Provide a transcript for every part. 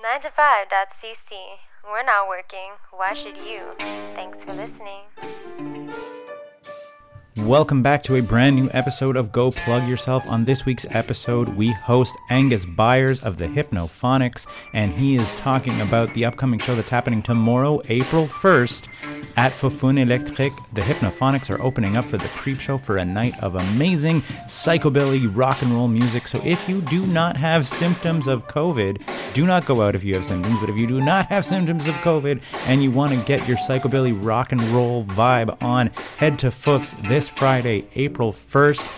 9to5.cc. We're not working. Why should you? Thanks for listening. Welcome back to a brand new episode of Go Plug Yourself. On this week's episode, we host Angus Byers of the Hypnophonics, and he is talking about the upcoming show that's happening tomorrow, April 1st, at Foufounes Electric. The Hypnophonics are opening up for the Creep Show for a night of amazing psychobilly rock and roll music. So if you do not have symptoms of COVID, do not go out if you have symptoms. But if you do not have symptoms of COVID and you want to get your psychobilly rock and roll vibe on, head to Foof's this Friday, April 1st.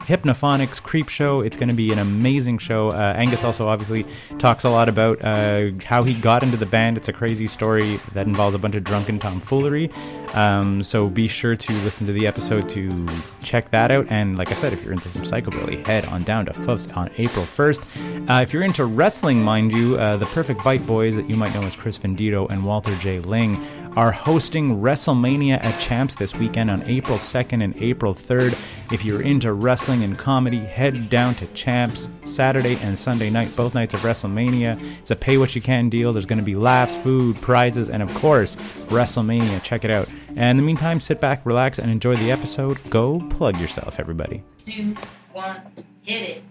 Hypnophonics Creep Show. It's going to be an amazing show. Uh, Angus also obviously talks a lot about uh, how he got into the band. It's a crazy story that involves a bunch of drunken tomfoolery. Um, so be sure to listen to the episode to check that out. And like I said, if you're into some psychobilly, head on down to Foof's on April 1st. Uh, if you're into wrestling, mind you, uh, the Perfect Bite Boys that you might know as Chris Vendito and Walter J. Ling are hosting WrestleMania at Champs this weekend on April 2nd and April 3rd. If you're into wrestling and comedy, head down to Champs Saturday and Sunday night, both nights of WrestleMania. It's a pay what you can deal. There's going to be laughs, food, prizes, and of course, WrestleMania. Check it out. And in the meantime, sit back, relax, and enjoy the episode. Go plug yourself, everybody. Two, one, hit it.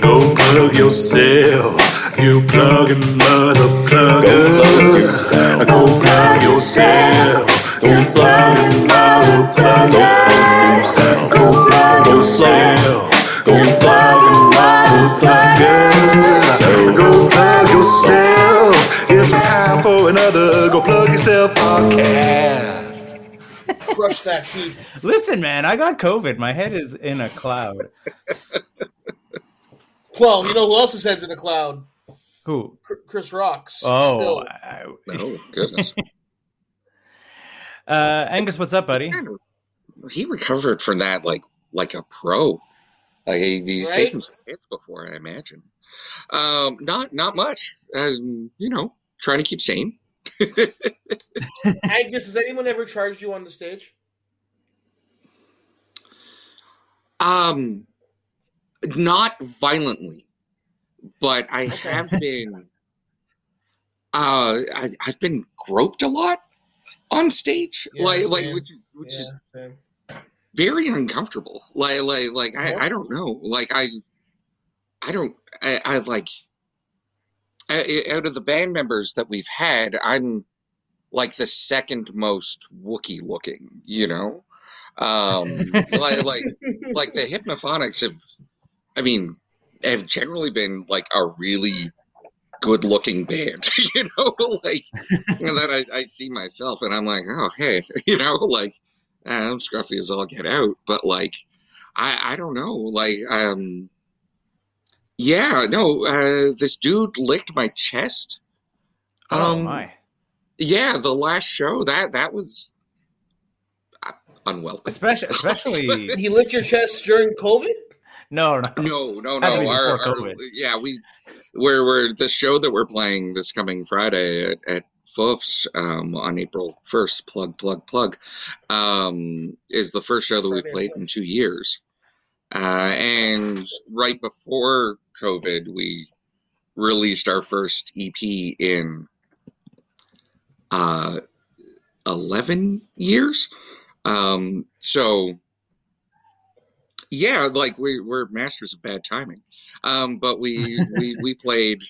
Go plug yourself, you plugging mother plugger. Go plug yourself, you plugging mother plugger. Go plug yourself, you plugging mother plugger. Go plug yourself, it's time for another Go Plug Yourself podcast. Crush that teeth. Listen, man, I got COVID. My head is in a cloud. Well, you know who else's head's in a cloud? Who? Chris Rocks. Oh, Still. I- Oh goodness! uh, Angus, what's up, buddy? he recovered from that like like a pro. Like he, he's Right? taken some hits before, I imagine. Um, not not much. Um, you know, trying to keep sane. Angus, has anyone ever charged you on the stage? Um, not violently, but I have been. Uh, I, I've been groped a lot on stage, Yeah, like like which is which yeah, is same. very uncomfortable. Like, like, like I, I don't know. Like, I, I don't, I, I like, I, out of the band members that we've had, I'm like the second most Wookie looking. you know? Um, like, like, like the Hypnophonics have, I mean, have generally been like a really good looking band, you know? Like, and then I, I see myself and I'm like, oh, hey, you know, like, uh, I'm scruffy as all get out, but like, I I don't know, like, um, yeah, no, uh, this dude licked my chest. Oh Um, my! Yeah, the last show that that was uh, unwelcome. Especially, especially He licked your chest during COVID? No, no. No, no, no. Our, our- yeah, we we're we're the show that we're playing this coming Friday at, at Foof's um, on April first. Plug, plug, plug. Um, is the first show that we played in two years, uh, and right before COVID, we released our first EP in uh, eleven years. Um, so yeah, like we we're masters of bad timing. Um, but we we we played.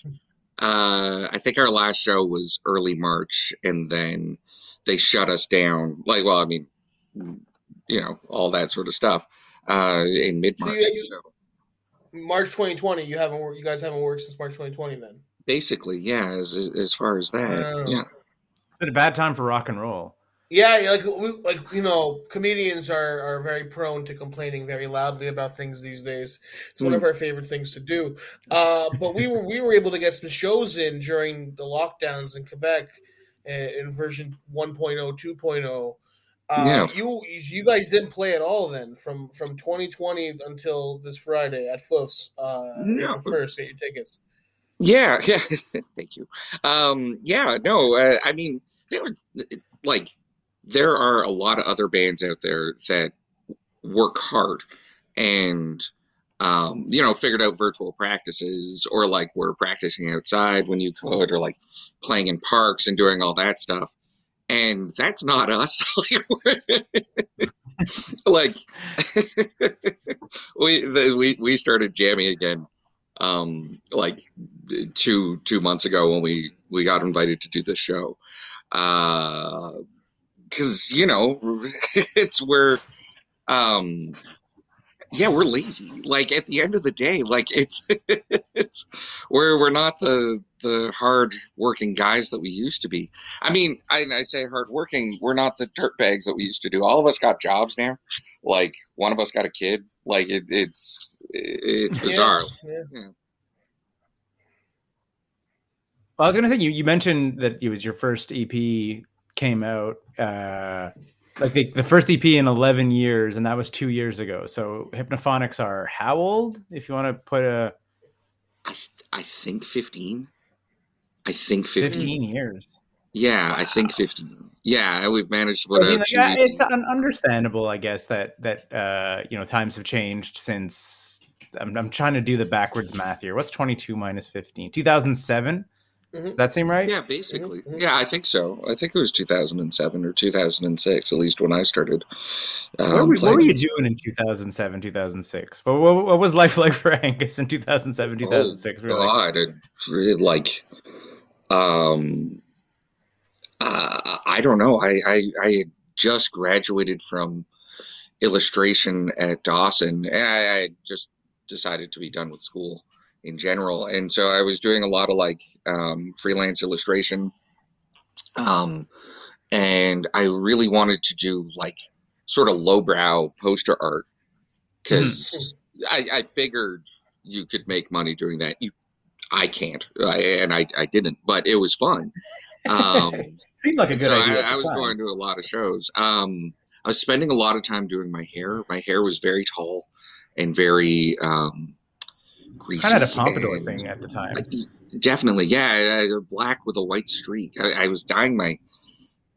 Uh, I think our last show was early March, and then they shut us down. Like, well, I mean, you know, all that sort of stuff. Uh, in mid March. you- So March 2020. You haven't. You guys haven't worked since March 2020. Then. basically, yeah. As as far as that, yeah. It's been a bad time for rock and roll. Yeah, yeah, like we, like you know, comedians are are very prone to complaining very loudly about things these days. It's one of our favorite things to do. Uh, but we were we were able to get some shows in during the lockdowns in Quebec uh, in version 1.0, 2.0. Uh, Yeah. You you guys didn't play at all then from from 2020 until this Friday at Foof's. Uh, No. First, get your tickets. Yeah, yeah. Thank you. Um, yeah, no, uh, I mean, there was like there are a lot of other bands out there that work hard and um, you know, figured out virtual practices or like we're practicing outside when you could, or like playing in parks and doing all that stuff. And that's not us. like we the, we we started jamming again um like two two months ago when we we got invited to do this show uh because you know it's where um yeah we're lazy. Like at the end of the day like it's it's we're we're not the the hard working guys that we used to be. I mean I, I say hard working we're not the dirt bags that we used to do. All of us got jobs now. Like one of us got a kid. Like it, it's it's bizarre. Yeah. Yeah. Well, I was gonna say you, you mentioned that it was your first EP came out uh like the, the first EP in 11 years and that was 2 years ago. So Hypnophonics are how old if you want to put a I, th- I think 15 i think 15, 15 years. yeah i think 15 yeah we've managed to put I mean, out like, two it's understandable, I guess, that that uh, you know times have changed since. I'm, I'm trying to do the backwards math here. What's 22 minus 15? 2007. Does that seem right? Yeah, basically. Mhm. Yeah, I think so. I think it was 2007 or 2006, at least when I started. Um, What, were, what were you doing in 2007, 2006? What, what, what was life like for Angus in 2007, 2006? Oh, We were like, God, it, it, like, um, uh, I don't know. I, I I had just graduated from illustration at Dawson, and I, I just decided to be done with school in general, and so I was doing a lot of like um, freelance illustration, um, and I really wanted to do like sort of lowbrow poster art because I, I figured you could make money doing that. You, I can't, I, and I, I didn't, but it was fun. Um, seemed like a good so idea. I, I was time. going to a lot of shows. Um, I was spending a lot of time doing my hair. My hair was very tall and very um, greasy. kind of a pompadour and- thing at the time. Definitely, yeah. Black with a white streak. I, I was dyeing my.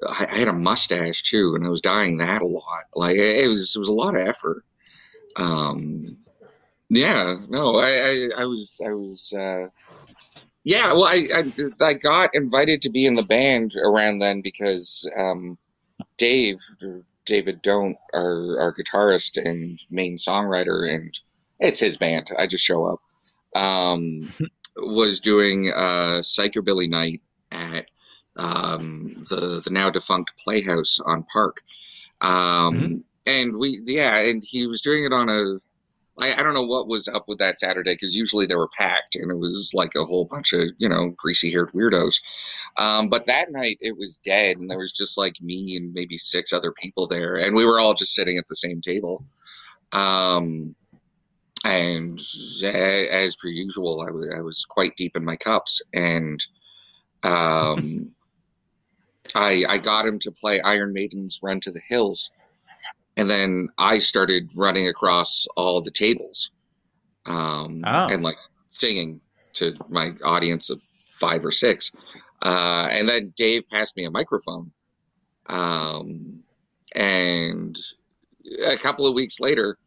I, I had a mustache too, and I was dyeing that a lot. Like it was, it was a lot of effort. Um, yeah, no, I, I, I was, I was. Uh, yeah, well, I, I, I got invited to be in the band around then because um, Dave, David Don't, our our guitarist and main songwriter, and it's his band. I just show up. Um, was doing a psychobilly night at um, the the now defunct Playhouse on Park, um, and we yeah, and he was doing it on a. I, I don't know what was up with that Saturday because usually they were packed and it was like a whole bunch of you know greasy haired weirdos, um, but that night it was dead and there was just like me and maybe six other people there and we were all just sitting at the same table. Um, and as per usual, I was I was quite deep in my cups, and um, I I got him to play Iron Maiden's "Run to the Hills," and then I started running across all the tables, um, Oh. and like singing to my audience of five or six, uh, and then Dave passed me a microphone, um, and a couple of weeks later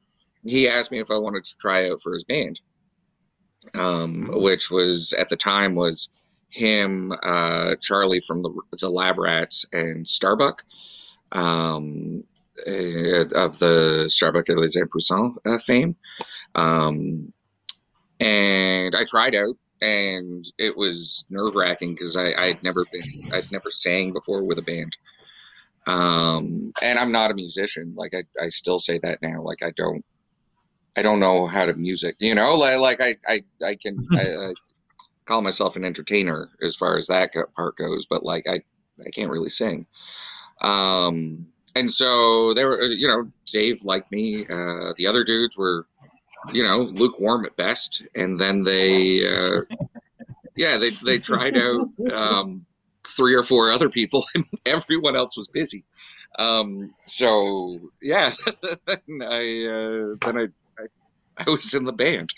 he asked me if I wanted to try out for his band, um, which was at the time was him, uh, Charlie from the the Lab Rats, and Starbuck um, uh, of the Starbuck et les Impuissants uh, fame. Um, and I tried out, and it was nerve wracking because I I'd never been I'd never sang before with a band. Um, and I'm not a musician. Like I, I still say that now. Like I don't I don't know how to music, you know, like, like I, I, I can, I, I call myself an entertainer as far as that part goes, but like, I, I can't really sing. Um, and so there were, you know, Dave liked me, uh, the other dudes were, you know, lukewarm at best. And then they, uh, yeah, they, they tried out, um, three or four other people and everyone else was busy. Um, so yeah, I, uh, then I, I, I was in the band.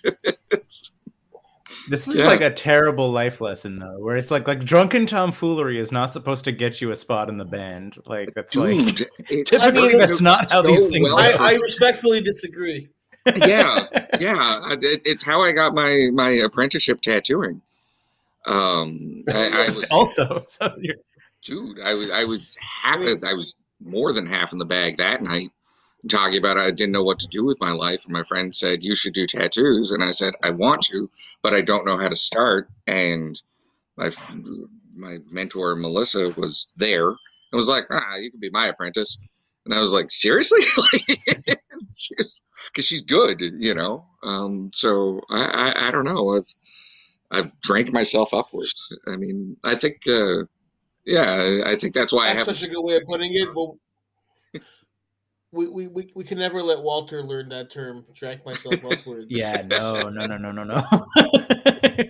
This is Yeah. like a terrible life lesson though, where it's like like drunken tomfoolery is not supposed to get you a spot in the band. Like that's like Dude, it- typically I mean, that's not how so these things well I, work. I respectfully disagree. yeah, yeah. It, it's how I got my my apprenticeship tattooing. Um, I, I was also, so dude, I was I was half I was more than half in the bag that night. Talking about I didn't know what to do with my life, and my friend said you should do tattoos, and I said I want to, but I don't know how to start. And my my mentor Melissa was there and was like, ah, you can be my apprentice. And I was like, seriously, because she's good, you know. Um, so I, I I don't know. I've I've drank myself upwards. I mean, I think. Uh, yeah, I think that's why I haven't. such a good way of putting it. But we, we, we, we can never let Walter learn that term. Drag myself upwards. yeah, no, no, no, no, no, no.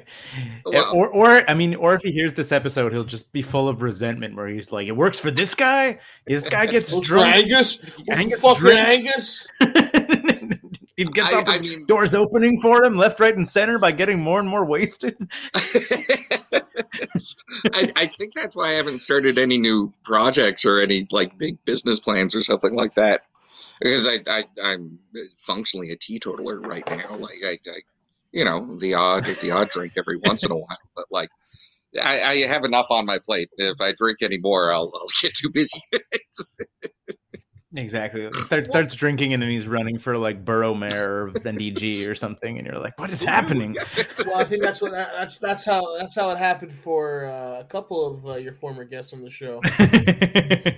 Oh, well- or, or, I mean, or if he hears this episode, he'll just be full of resentment, where he's like, "It works for this guy. This guy gets Well, drunk. Angus, Angus fucking. Angus. he gets I- up, I mean- doors opening for him, left, right, and center by getting more and more wasted. I, I think that's why I haven't started any new projects or any like big business plans or something like that. Because I, I I'm functionally a teetotaler right now. Like I, I you know, the odd the odd drink every once in a while, but like I, I have enough on my plate. If I drink any more, I'll, I'll get too busy. Exactly. Start, starts drinking and then he's running for like borough mayor of NDG or something, and you're like, "What is happening?" Well, I think that's what that's that's how that's how it happened for uh, a couple of uh, your former guests on the show.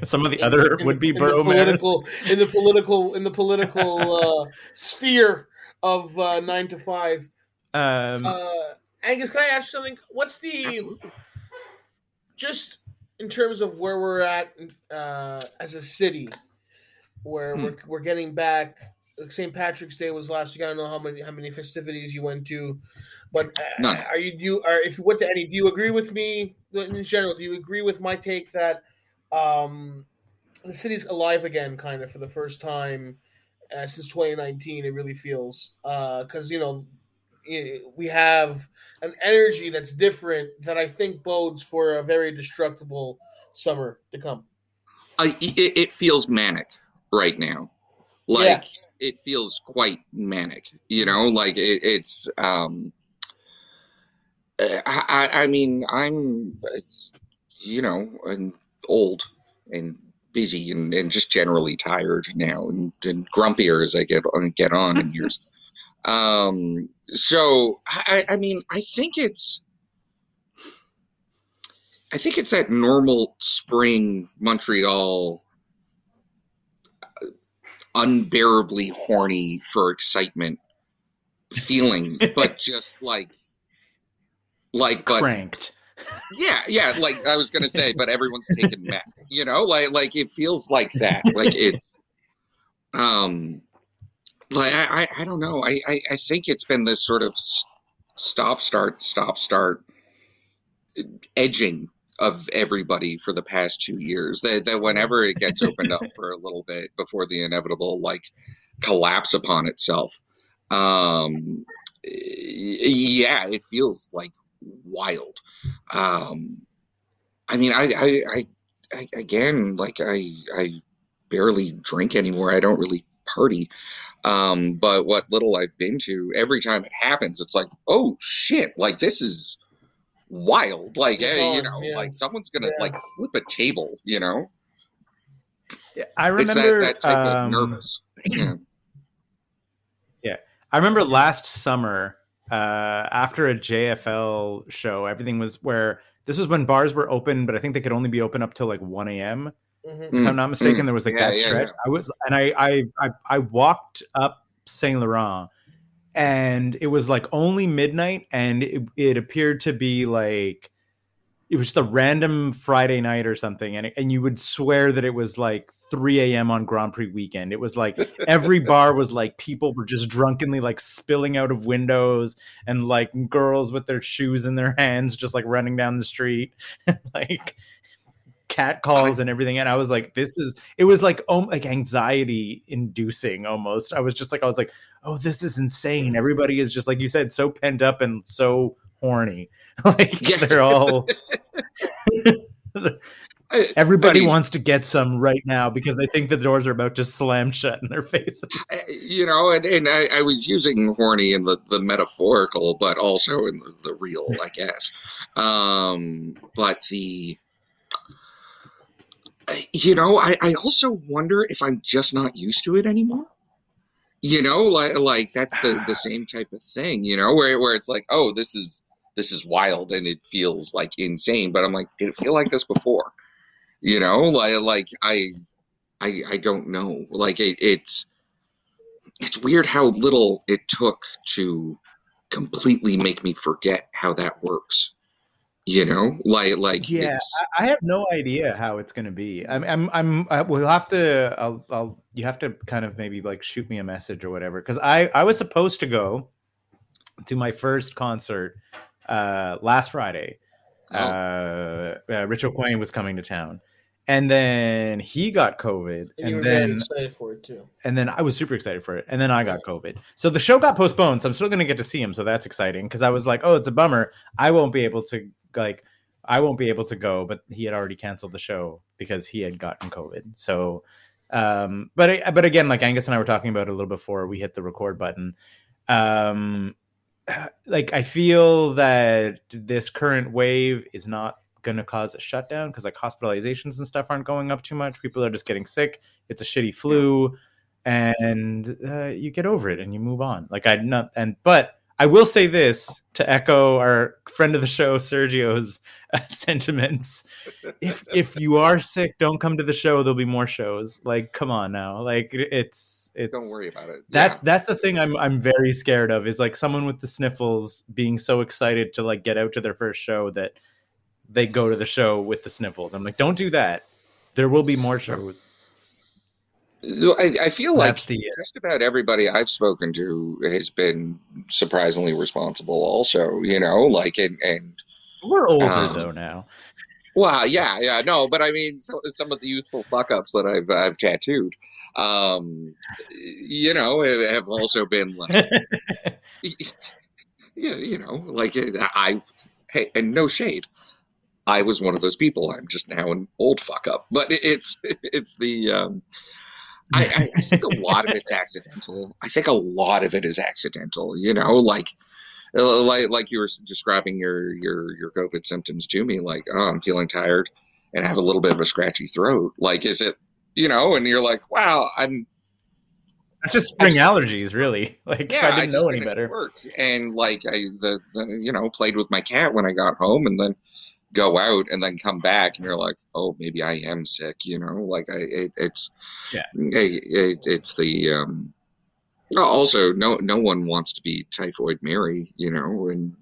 Some of the other would be in the borough mayors. political in the political in the political uh, sphere of uh, nine to five. Um, Uh, Angus, can I ask something? What's the just in terms of where we're at uh, as a city, where Hmm. we're, we're getting back? St. Patrick's Day was last week. I don't know how many how many festivities you went to, but uh, None. are you do you, are if you went to any? Do you agree with me in general? Do you agree with my take that um, the city's alive again, kind of for the first time uh, since 2019? It really feels because you know we have an energy that's different that I think bodes for a very destructible summer to come. I, it, it feels manic right now. Like it feels quite manic, you know. Like it, it's. um I, I mean, I'm, uh, you know, and old and busy and, and just generally tired now and, and grumpier as I get on get on in years. Um, so I, I mean, I think it's. I think it's that normal spring Montreal uh, unbearably horny for excitement feeling, but just like like but cranked. yeah, yeah, like I was gonna say, but everyone's taking meth. You know, like like it feels like that. Like it's um like I, I, I don't know. I, I, I think it's been this sort of stop start stop start edging of everybody for the past two years. That that whenever it gets opened up for a little bit before the inevitable like collapse upon itself, um, yeah, it feels like wild. Um, I mean, I, I, I, I again, like I, I barely drink anymore. I don't really party. Um, but what little I've been to, every time it happens, it's like, oh shit, like this is wild. Like, It's eh, you know, yeah. like someone's gonna Yeah. like flip a table, you know? I It's remember that, that type um, of nervous. Yeah. I remember last summer uh, after a JFL show, everything was where this was when bars were open, but I think they could only be open up till like 1 a.m. Mhm. If I'm not mistaken, there was like Yeah, that yeah, stretch. I was, and I, I, I, I walked up Saint Laurent, and it was like only midnight, and it, it appeared to be like it was just a random Friday night or something, and it, and you would swear that it was like 3 a.m. on Grand Prix weekend. It was like every bar was like people were just drunkenly like spilling out of windows, and like girls with their shoes in their hands just like running down the street, like cat calls and everything and i was like this is it was like oh like anxiety inducing almost. I was just like i was like oh this is insane. Everybody is just like you said so pent up and so horny. Like they're all Everybody I mean, wants to get some right now because they think the doors are about to slam shut in their faces. you know, and, and I, I was using horny in the, the metaphorical, but also in the, the real, I guess. Um, but the, you know, I, I also wonder if I'm just not used to it anymore. You know, like like that's the the same type of thing. You know, where where it's like, oh, this is this is wild and it feels like insane, but I'm like, did it feel like this before? You know, like like I I I don't know. Like it, it's it's weird how little it took to completely make me forget how that works. You know, like like Yeah, it's I, I have no idea how it's going to be. I'm, I'm, I'm. I, we'll have to. I'll, I'll. You have to kind of maybe like shoot me a message or whatever because I, I was supposed to go to my first concert uh last Friday. Oh. Uh, uh, Rich Aucoin was coming to town, and then he got COVID, And, you were and very then excited for it too. and then I was super excited for it, and then I got COVID. So the show got postponed. So I'm still gonna get to see him. So that's exciting because I was like, oh, it's a bummer. I won't be able to like, I won't be able to go. But he had already canceled the show because he had gotten COVID. So, um, but but again, like Angus and I were talking about it a little before we hit the record button. Um, like I feel that this current wave is not going to cause a shutdown because like hospitalizations and stuff aren't going up too much. People are just getting sick. It's a shitty flu, and uh, you get over it and you move on. Like I not and but I will say this to echo our friend of the show Sergio's uh, sentiments. If if you are sick, don't come to the show. There'll be more shows. Like come on now. Like it's it's don't worry about it. that's Yeah. that's the thing I'm I'm very scared of is like someone with the sniffles being so excited to like get out to their first show that they go to the show with the sniffles. I'm like, don't do that. There will be more shows. I, I feel like the just about everybody I've spoken to has been surprisingly responsible. Also, you know, like and and we're older Um, though now. well, yeah, yeah, no, but I mean, so, some of the youthful fuck ups that I've I've tattooed, um, you know, have also been like, yeah, you know, like I, hey, and no shade. I was one of those people. I'm just now an old fuck up, but it's it's the um, I, I I think a lot of it's accidental. I think a lot of it is accidental. You know, like uh, like like you were describing your your your COVID symptoms to me. Like, oh, I'm feeling tired and I have a little bit of a scratchy throat. Like, is it you know? And you're like, wow, I'm That's just spring allergies, really. Like yeah, I didn't just know any better. Work. And like I the, the you know played with my cat when I got home, and then go out and then come back, and you're like, oh, maybe I am sick. You know, like I it, it's Yeah. It, it's the um. Also, no no one wants to be typhoid Mary, you know, and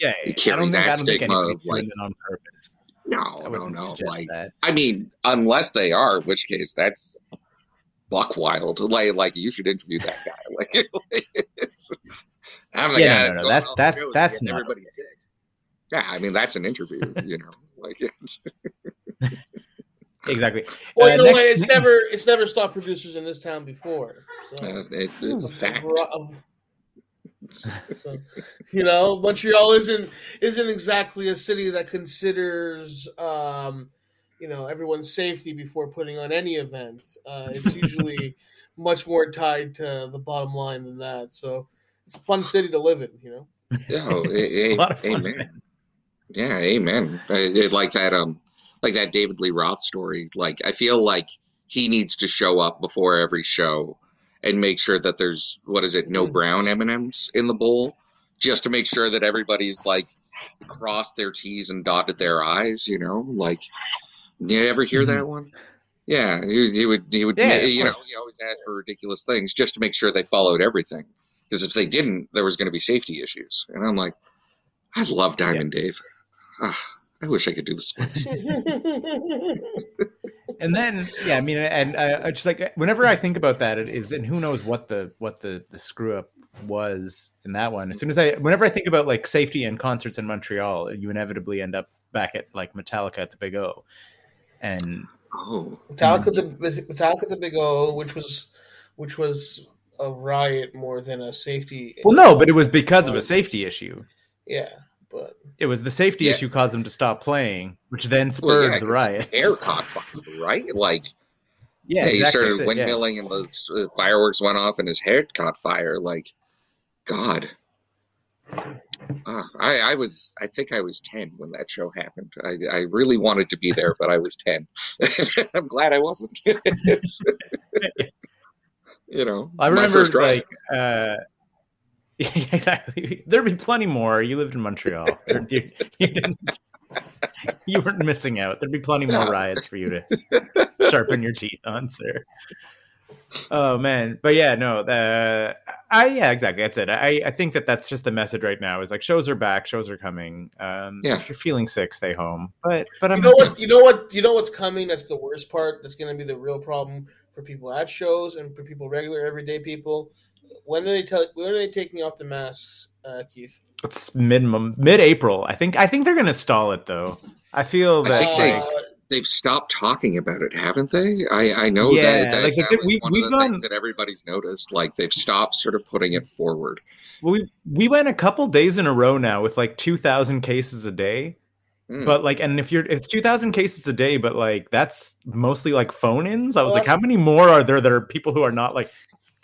Yeah, You I carry don't that think stigma of, like- on purpose. no, I no, no. Like, that. I mean, unless they are, in which case that's buck wild. Like, like you should interview that guy. Like, I'm the Yeah, guy no, no, that's no, that's- on all the that's- that's not everybody sick. Yeah, I mean that's an interview. You know, like it's Exactly. Well, Uh, you know next- what? It's never it's never stopped producers in this town before. So. uh, it's a fact. So, you know, Montreal isn't isn't exactly a city that considers um, you know everyone's safety before putting on any event. Uh, it's usually much more tied to the bottom line than that. So it's a fun city to live in. You know. Oh, a- a a- lot of fun. amen. Yeah, amen. I, I like that. Um, like that David Lee Roth story. Like I feel like he needs to show up before every show and make sure that there's what is it, no Mhm. brown M and M's in the bowl, just to make sure that everybody's like crossed their T's and dotted their I's. You know, like you ever hear that one? Yeah, he, he would. He would. Mm-hmm. Yeah, you know, he always asked for ridiculous things just to make sure they followed everything. Because if they didn't, there was going to be safety issues. And I'm like, I love Diamond Dave. Ah, I wish I could do the splits. and then yeah i mean and I, I just like whenever i think about that it is and who knows what the what the the screw up was in that one as soon as i whenever i think about like safety and concerts in montreal you inevitably end up back at like metallica at the big o and Oh, Metallica the Metallica the Big O, which was which was a riot more than a safety. well no but it was because of a safety issue Yeah, but It was the safety Yeah. issue caused them to stop playing, which then Well, spurred yeah, the 'cause riot. Air caught fire, right? Like, Yeah, yeah, he started that's yeah. windmilling and the uh, fireworks went off and his hair caught fire. Like, God. Ah, I, I was, I think I was 10 when that show happened. I, I really wanted to be there, but I was 10. I'm glad I wasn't. You know, I my remember first riot. like uh yeah, exactly. There'd be plenty more. You lived in Montreal. You, you, you weren't missing out. There'd be plenty more riots for you to sharpen your teeth on, sir. Oh man, but yeah, no, the I yeah, exactly. That's it. I I think that that's just the message right now. Is like shows are back, shows are coming. Um, Yeah. if you're feeling sick, stay home. But but I'm you know what? You know what? You know what's coming? That's the worst part. That's going to be the real problem for people at shows and for people regular everyday people. When are they tell? When are they taking off the masks, uh, Keith? It's mid mid April. I think I think they're gonna stall it though. I feel I that think they- like, They've stopped talking about it, haven't they? I, I know Yeah, that, that, like, that they- we- one we've of the gone- things that everybody's noticed. Like they've stopped sort of putting it forward. Well, we we went a couple days in a row now with like two thousand cases a day. Hmm. But like, and if you're it's two thousand cases a day, but like that's mostly like phone-ins. I was Well, like, how many more are there that are people who are not like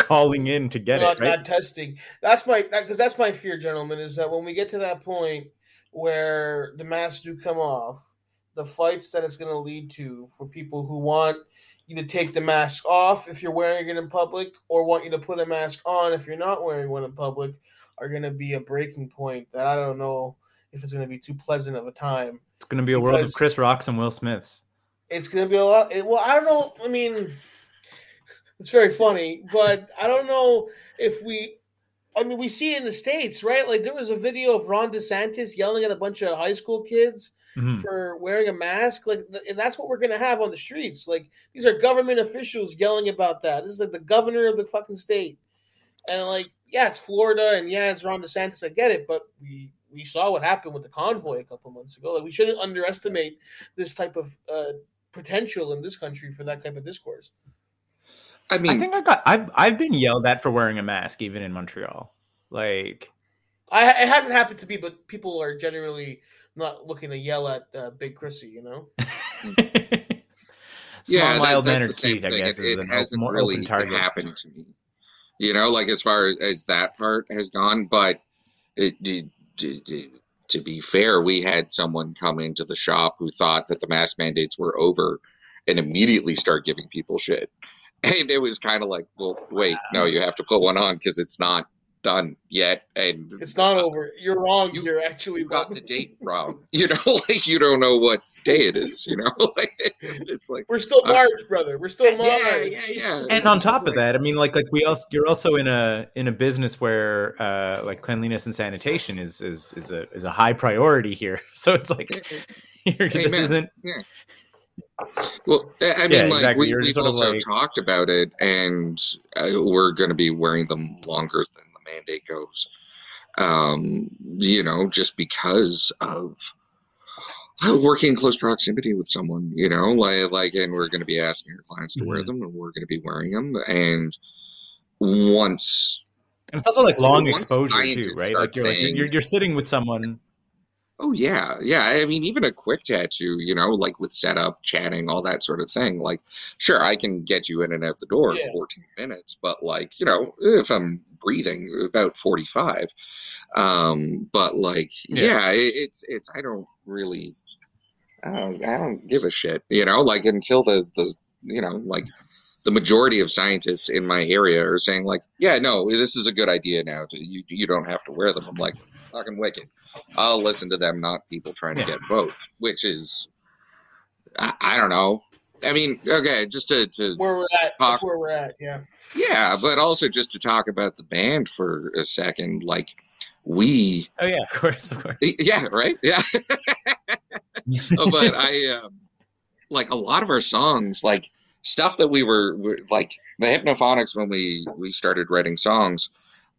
calling in to get not, it? Right? not testing. That's my because that's my fear, gentlemen, is that when we get to that point where the masks do come off, the fights that it's going to lead to for people who want you to take the mask off if you're wearing it in public, or want you to put a mask on if you're not wearing one in public, are going to be a breaking point that I don't know if it's going to be too pleasant of a time. It's gonna be a world of Chris Rocks and Will Smiths. It's going to be a lot. it- Well, I don't know. I mean, it's very funny, but I don't know if we. I mean, we see it in the states, right? Like there was a video of Ron DeSantis yelling at a bunch of high school kids Mhm. for wearing a mask. Like, and that's what we're going to have on the streets. Like these are government officials yelling about that. This is like the governor of the fucking state, and like, yeah, it's Florida, and yeah, it's Ron DeSantis. I get it, but we we saw what happened with the convoy a couple months ago. Like, we shouldn't underestimate this type of uh, potential in this country for that type of discourse. I mean, I think I got I've I've been yelled at for wearing a mask even in Montreal. Like I, it hasn't happened to me, but people are generally not looking to yell at uh, Big Chrissy. You know, yeah, Small, that- mild that's mannered the same Keith, I guess, It, is it hasn't more really open happened to me. You know, like as far as that part has gone, but it, to, to, to be fair, we had someone come into the shop who thought that the mask mandates were over and immediately start giving people shit. And it was kind of like, well, wait, no, you have to put one on because it's not done yet. And it's not over. You're wrong. You- You, are actually you got the date wrong. You know, like you don't know what day it is. You know, like it's like We're still Uh, March, brother. We're still March. yeah, yeah, yeah. and on It's top like- of that, I mean, like like we also you're also in a in a business where uh like cleanliness and sanitation is is is a is a high priority here. So it's like you're, this Amen. isn't Well, I mean, Yeah, like exactly. we, You're we've also like- talked about it, and uh, we're going to be wearing them longer than the mandate goes. Um, you know, just because of working in close proximity with someone, you know, like like, and we're going to be asking our clients to wear Mhm. them, and we're going to be wearing them, and once and it's also like long exposure too, right? Like you're, like saying- you're you're sitting with someone Oh yeah, yeah. I mean, even a quick tattoo, you know, like with setup, chatting, all that sort of thing. Like, sure, I can get you in and out the door Yeah. in 14 minutes, but like, you know, if I'm breathing, about 45. Um, but like, Yeah. yeah, it, it's it's. I don't really, I don't, I don't give a shit, you know. Like until the the, you know, like the majority of scientists in my area are saying like, yeah, no, this is a good idea now. To, you you don't have to wear them. I'm like, fucking wicked. I'll listen to them, not people trying to Yeah. get votes, which is, I, I don't know. I mean, okay, just to, to Where we're at. Talk. That's where we're at. Yeah. yeah, but also just to talk about the band for a second, like we, Oh yeah, of course, of course. yeah, right, yeah. Oh, but I um, like a lot of our songs, like stuff that we were, were like the Hypnophonics when we we started writing songs.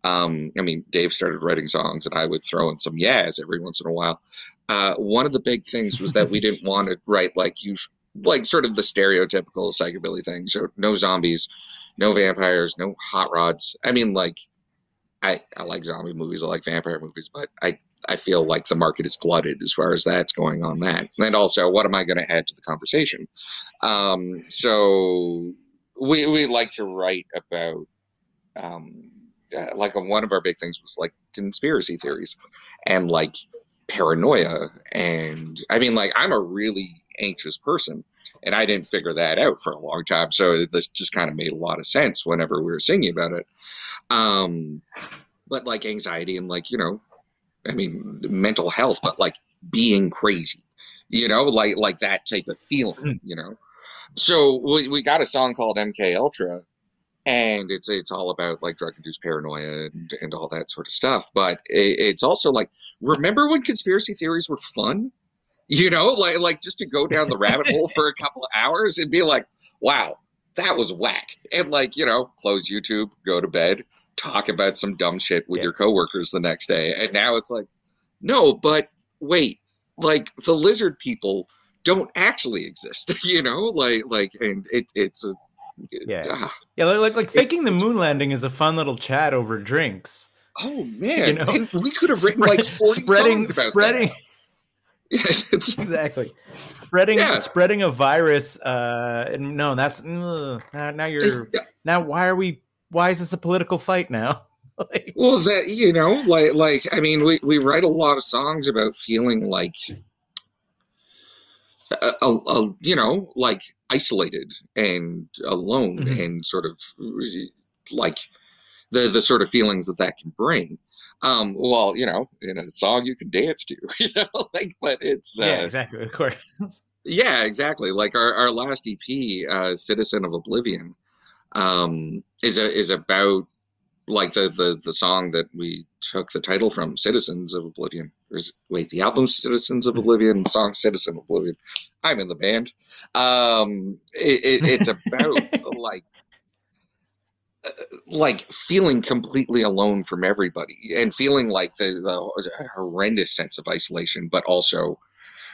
Um, I mean, Dave started writing songs, and I would throw in some yas every once in a while. Uh, one of the big things was that we didn't want to write like you, like sort of the stereotypical psychobilly thing. So no zombies, no vampires, no hot rods. I mean, like I, I like zombie movies, I like vampire movies, but I, I feel like the market is glutted as far as that's going on that. And also, what am I going to add to the conversation? Um, so we, we like to write about, um, uh, like one of our big things was like conspiracy theories and like paranoia. And I mean, like, I'm a really anxious person and I didn't figure that out for a long time. So this just kind of made a lot of sense whenever we were singing about it. Um, but like anxiety and like, you know, I mean, mental health, but like being crazy, you know, like, like that type of feeling, you know? So we, we got a song called MK Ultra and it's, it's all about like drug induced paranoia and, and all that sort of stuff. But it, it's also like, remember when conspiracy theories were fun? You know, like, like just to go down the rabbit hole for a couple of hours and be like, wow, that was whack. And like, you know, close YouTube, go to bed, talk about some dumb shit with Yeah. your coworkers the next day. And now it's like, no, but wait, like the lizard people don't actually exist, you know? Like like and it it's a Yeah. ah. Yeah, like like, like It's- faking the moon landing is a fun little chat over drinks. Oh man, You know, we could have written like Spread- 40 spreading spreading. Yes, exactly spreading Yeah. spreading a virus. Uh, and no, that's ugh, now, now you're Yeah. now. Why are we? Why is this a political fight now? like, Well, that you know, like like I mean, we we write a lot of songs about feeling like, a, a, you know, like isolated and alone, Mhm. and sort of like the the sort of feelings that that can bring. Um, well, you know, in a song you can dance to, you know, like, but it's uh, yeah, exactly. Of course. yeah, exactly. Like our, our last EP, uh, Citizen of Oblivion, um, is a, is about like the, the the song that we took the title from, Citizens of Oblivion. Or is, wait, the album Citizens of Oblivion, song Citizen of Oblivion. I'm in the band. Um, it, it, it's about like uh, like feeling completely alone from everybody and feeling like the, the horrendous sense of isolation, but also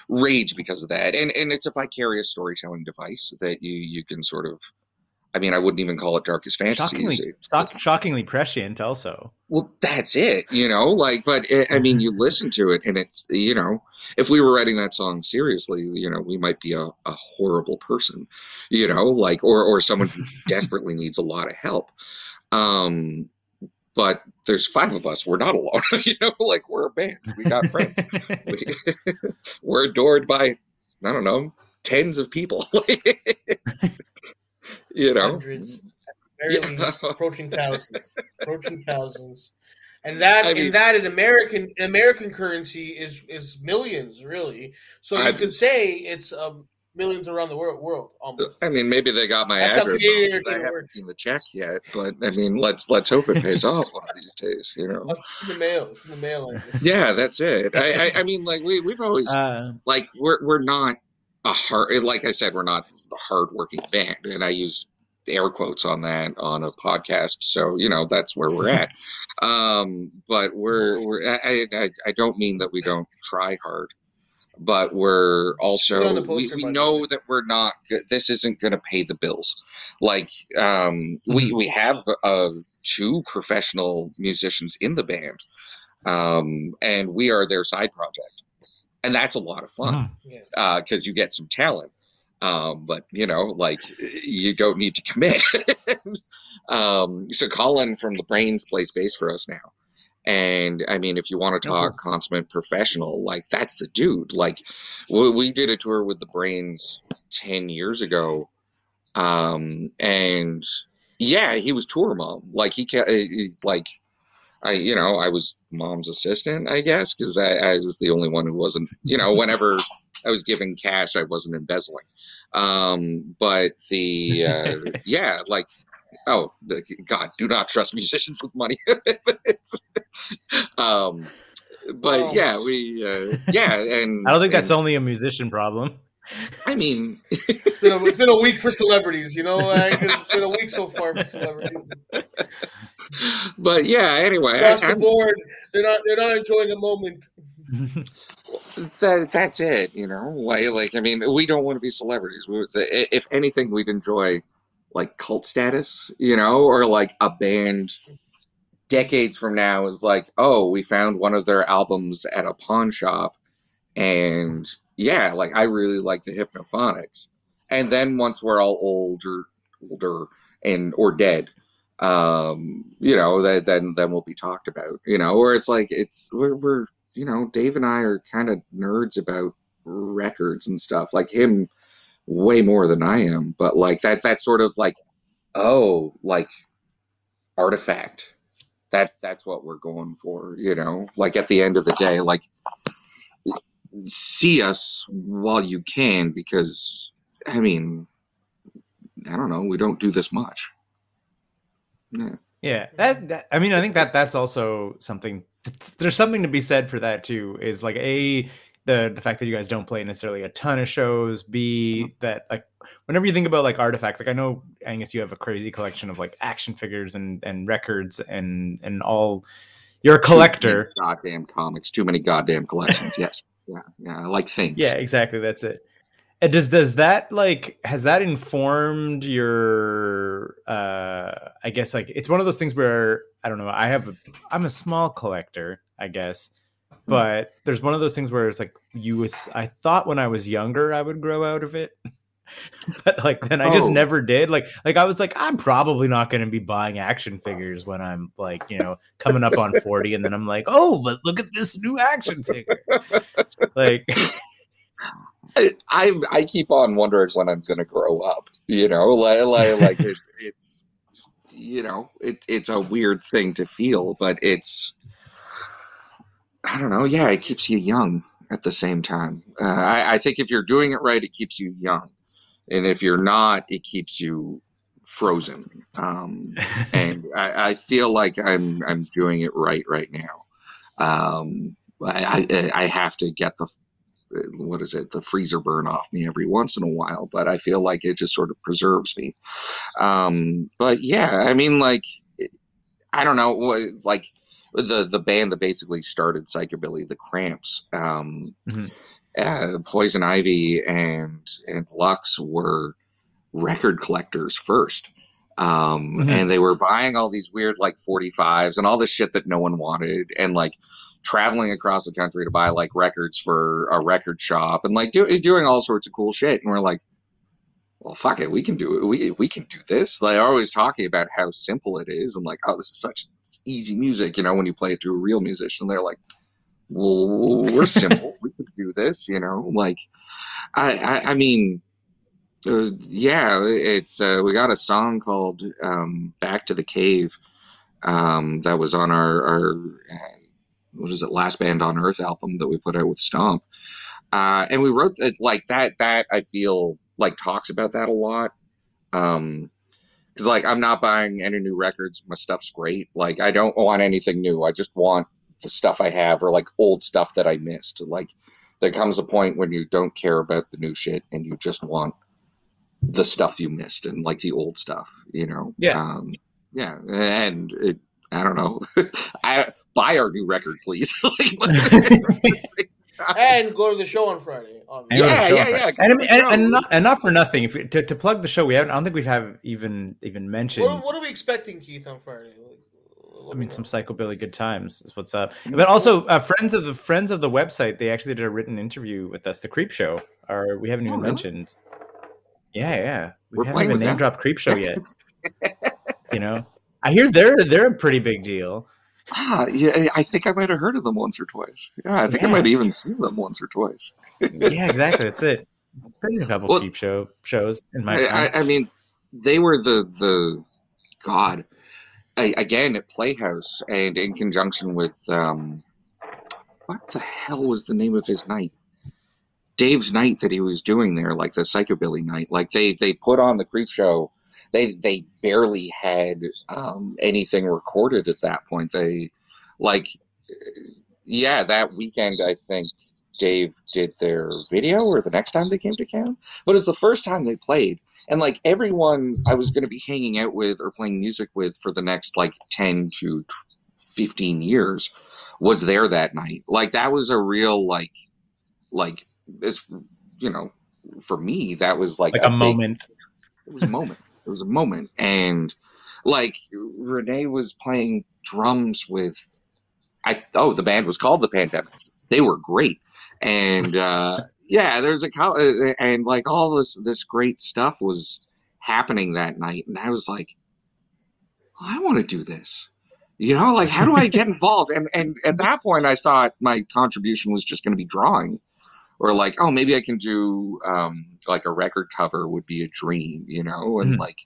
rage because of that. And and it's a vicarious storytelling device that you you can sort of. I mean, I wouldn't even call it darkest shockingly, fantasies. shock, shockingly prescient. Also, Well, that's it, you know. Like, but it, I mean, you listen to it, and it's you know, if we were writing that song seriously, you know, we might be a, a horrible person, you know, like or or someone who desperately needs a lot of help. Um, but there's five of us. We're not alone, you know. Like we're a band. We got friends. we, we're adored by I don't know tens of people. You know, Hundreds, at the very Yeah. least, approaching thousands, approaching thousands, and that I in mean- that in American in American currency is is millions really. So you I've- could say it's um, millions around the world, world almost. I mean, maybe they got my That's how address. Canadian I haven't works. seen the check yet, but I mean, let's let's hope it pays off one of these days. You know. It's in the mail. It's in the mail. Like this. Yeah, that's it. I, I, I mean, like we we've always uh, like we're we're not a hard like I said, we're not a hardworking band, and I use air quotes on that on a podcast. So you know that's where we're at. Um, but we're we're I, I I don't mean that we don't try hard, but we're also we, we know that we're not. This isn't going to pay the bills. Like um, we we have uh, two professional musicians in the band, um, and we are their side project, and that's a lot of fun because you get some talent. Um, but you know, like you don't need to commit. um, so Colin from the Brains plays bass for us now. And I mean, if you want to Oh, talk consummate professional, like that's the dude. Like we, we did a tour with the Brains 10 years ago. Um, and yeah, he was tour mom. Like he, ca- he like, I, you know, I was mom's assistant, I guess, because I, I was the only one who wasn't, you know, whenever I was giving cash, I wasn't embezzling. Um, but the, uh, yeah, like, oh, the, God, do not trust musicians with money. Um, but Well- yeah, we, uh, yeah, and I don't think that's and, only a musician problem. I mean, It's been a, it's been a week for celebrities, you know. Like, it's been a week so far for celebrities. but yeah, anyway, Across I, the I'm, board, they're not they're not enjoying a moment. that, that's it, you know. Like, like, I mean, we don't want to be celebrities. We, the, if anything, we'd enjoy like cult status, you know, or like a band decades from now is like, oh, we found one of their albums at a pawn shop, and yeah, like I really like the Hypnophonics. And then once we're all older, older and or dead, um, you know, that then then we'll be talked about, you know, or it's like it's we're we're you know, Dave and I are kind of nerds about records and stuff. Like him way more than I am, but like that that sort of like oh, like artifact. That that's what we're going for, you know. Like at the end of the day, like see us while you can because I mean, I don't know, we don't do this much. Yeah. Yeah, that, that I mean, I think that that's also something. There's something to be said for that too. Is like a the the fact that you guys don't play necessarily a ton of shows. B mm-hmm. that like whenever you think about like artifacts, like I know Angus, you have a crazy collection of like action figures and and records and and all. You're a collector. Goddamn comics. Too many goddamn collections. yes. Yeah. Yeah. I like things. Yeah. Exactly. That's it. And does does that like has that informed your uh I guess like it's one of those things where I don't know, I have a I'm a small collector, I guess. Hmm. But there's one of those things where it's like you was I thought when I was younger I would grow out of it. but like then I just oh. never did. Like like I was like I'm probably not going to be buying action figures when I'm like, you know, coming up on 40 and then I'm like, "Oh, but look at this new action figure." like I, I, I keep on wondering when I'm going to grow up. You know, like like, like it, it's you know it, it's a weird thing to feel, but it's I don't know. Yeah, it keeps you young at the same time. Uh, I, I think if you're doing it right, it keeps you young, and if you're not, it keeps you frozen. Um, and I, I, feel like I'm I'm doing it right right now. Um, I, I, I have to get the what is it the freezer burn off me every once in a while but i feel like it just sort of preserves me um but yeah i mean like i don't know like the the band that basically started psychobilly the cramps um mm-hmm. Uh, poison ivy and and lux were record collectors first um mm-hmm. and they were buying all these weird like 45s and all this shit that no one wanted and like traveling across the country to buy like records for a record shop and like do, doing all sorts of cool shit. And we're like, well, fuck it, we can do it. We we can do this. They're always talking about how simple it is and like, oh, this is such easy music. You know, when you play it to a real musician, they're like, well, we're simple. we can do this. You know, like, I I, I mean. Uh, yeah, it's uh, we got a song called um, "Back to the Cave" um, that was on our, our uh, what is it, Last Band on Earth album that we put out with Stomp. Uh, and we wrote it like that, that I feel like talks about that a lot. Um, cause like I'm not buying any new records. My stuff's great. Like I don't want anything new. I just want the stuff I have or like old stuff that I missed. Like there comes a point when you don't care about the new shit and you just want the stuff you missed and like the old stuff, you know? Yeah. Um, yeah. And it, I don't know. I buy our new record, please. and go to the show on Friday. On yeah, yeah, yeah. And, and, and, not, and not for nothing. If to, to plug the show, we haven't. I don't think we have even even mentioned. What, what are we expecting, Keith, on Friday? I mean, some psychobilly good times is what's up. But also, uh, friends of the friends of the website, they actually did a written interview with us. The Creep Show, or we haven't even oh, really? mentioned. Yeah, yeah, we We're haven't even name dropped Creep Show yet. you know, I hear they're they're a pretty big deal. Ah, yeah, I think I might have heard of them once or twice. Yeah, I think yeah. I might have even seen them once or twice. yeah, exactly. That's it. A couple well, peep show shows in my time. I, I, mean, they were the the God I, again at Playhouse, and in conjunction with um, what the hell was the name of his night? Dave's night that he was doing there, like the psychobilly night. Like they they put on the creep show they they barely had um, anything recorded at that point. They like yeah, that weekend I think Dave did their video or the next time they came to town. But it's the first time they played. And like everyone I was going to be hanging out with or playing music with for the next like 10 to 15 years was there that night. Like that was a real like like this you know for me that was like, like a, a big, moment. It was a moment. It was a moment, and like Renee was playing drums with I oh the band was called the Pandemics. They were great, and uh, yeah, there's a co- uh, and like all this this great stuff was happening that night, and I was like, I want to do this. You know, like how do I get involved? And and at that point, I thought my contribution was just going to be drawing, or like, oh, maybe I can do um, like a record cover would be a dream, you know, and Mhm. like,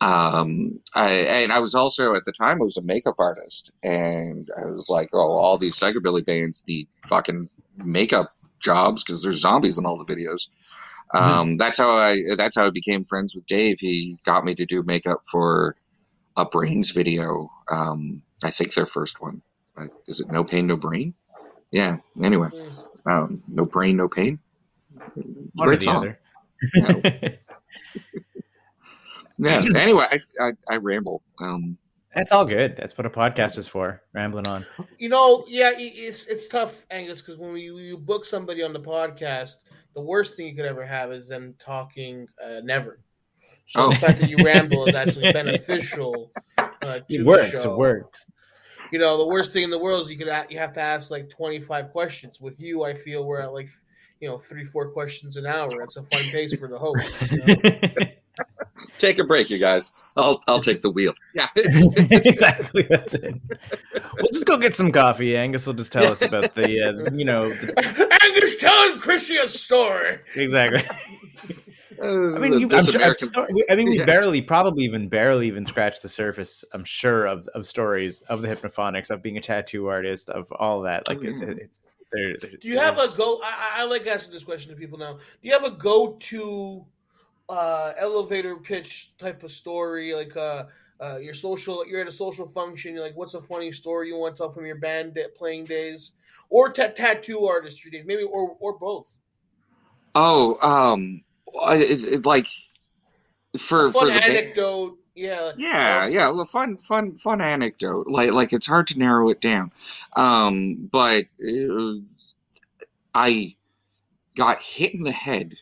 um, I and I was also at the time I was a makeup artist, and I was like, oh, all these psychobilly bands need fucking makeup jobs because there's zombies in all the videos. Um, that's how I that's how I became friends with Dave. He got me to do makeup for a Brains video. Um, I think their first one. Is it No Pain, No Brain? Yeah. Anyway, um, No Brain, No Pain. One Great song. other. Yeah. Anyway, I, I, I ramble. Um, That's all good. That's what a podcast is for. Rambling on. You know, yeah, it's it's tough, Angus, because when you, you book somebody on the podcast, the worst thing you could ever have is them talking uh, never. So Oh. the fact that you ramble is actually beneficial uh, to It the works. show. It works. You know, the worst thing in the world is you could a- you have to ask like twenty five questions. With you, I feel we're at like you know three four questions an hour. It's a fun pace for the host. You know? take a break, you guys. I'll I'll take the wheel. Yeah. exactly. That's it. We'll just go get some coffee. Angus will just tell us about the, uh, you know, the- Angus, telling Chrissy a story. exactly. Uh, I mean, you, I'm this sure, I'm American. I mean, we Yeah. barely, probably even barely even scratched the surface. I'm sure of, of stories of the hypnophonics, of being a tattoo artist, of all that. Like, Oh, yeah. it, it's there. Do you have a go? I, I I like asking this question to people now. Do you have a go-to uh, elevator pitch type of story? Like uh, uh, your social, you're at a social function. You're like, what's a funny story you want to tell from your band playing days, or ta- tattoo artistry days, maybe, or or both? Oh, um, I- it, it, like for A fun for anecdote. Yeah. Yeah, yeah, well, fun, fun, fun anecdote. Like, like it's hard to narrow it down. Um, but uh, I got hit in the head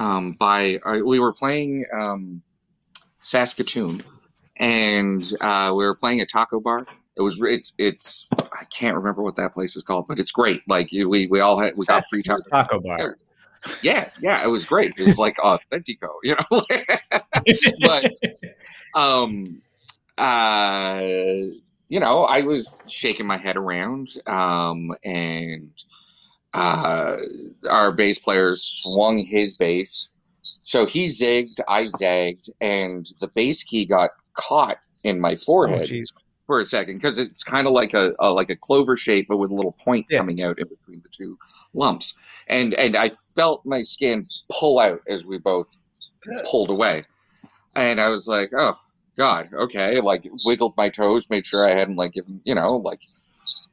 um, by uh, we were playing um, Saskatoon, and uh, we were playing a taco bar. It was it's it's I can't remember what that place is called, but it's great. Like we we all had we got free taco. taco bar. Yeah, yeah, it was great. It was like authentico, you know. but um uh you know i was shaking my head around um and uh our bass player swung his bass. So he zigged i zagged and the bass key got caught in my Oh, forehead jeez. for a second because it's kind of like a, a like a clover shape but with a little point Yeah. coming out in between the two lumps. And and i felt my skin pull out as we both pulled away. And i was like oh god okay. Like wiggled my toes made sure i hadn't like given you know like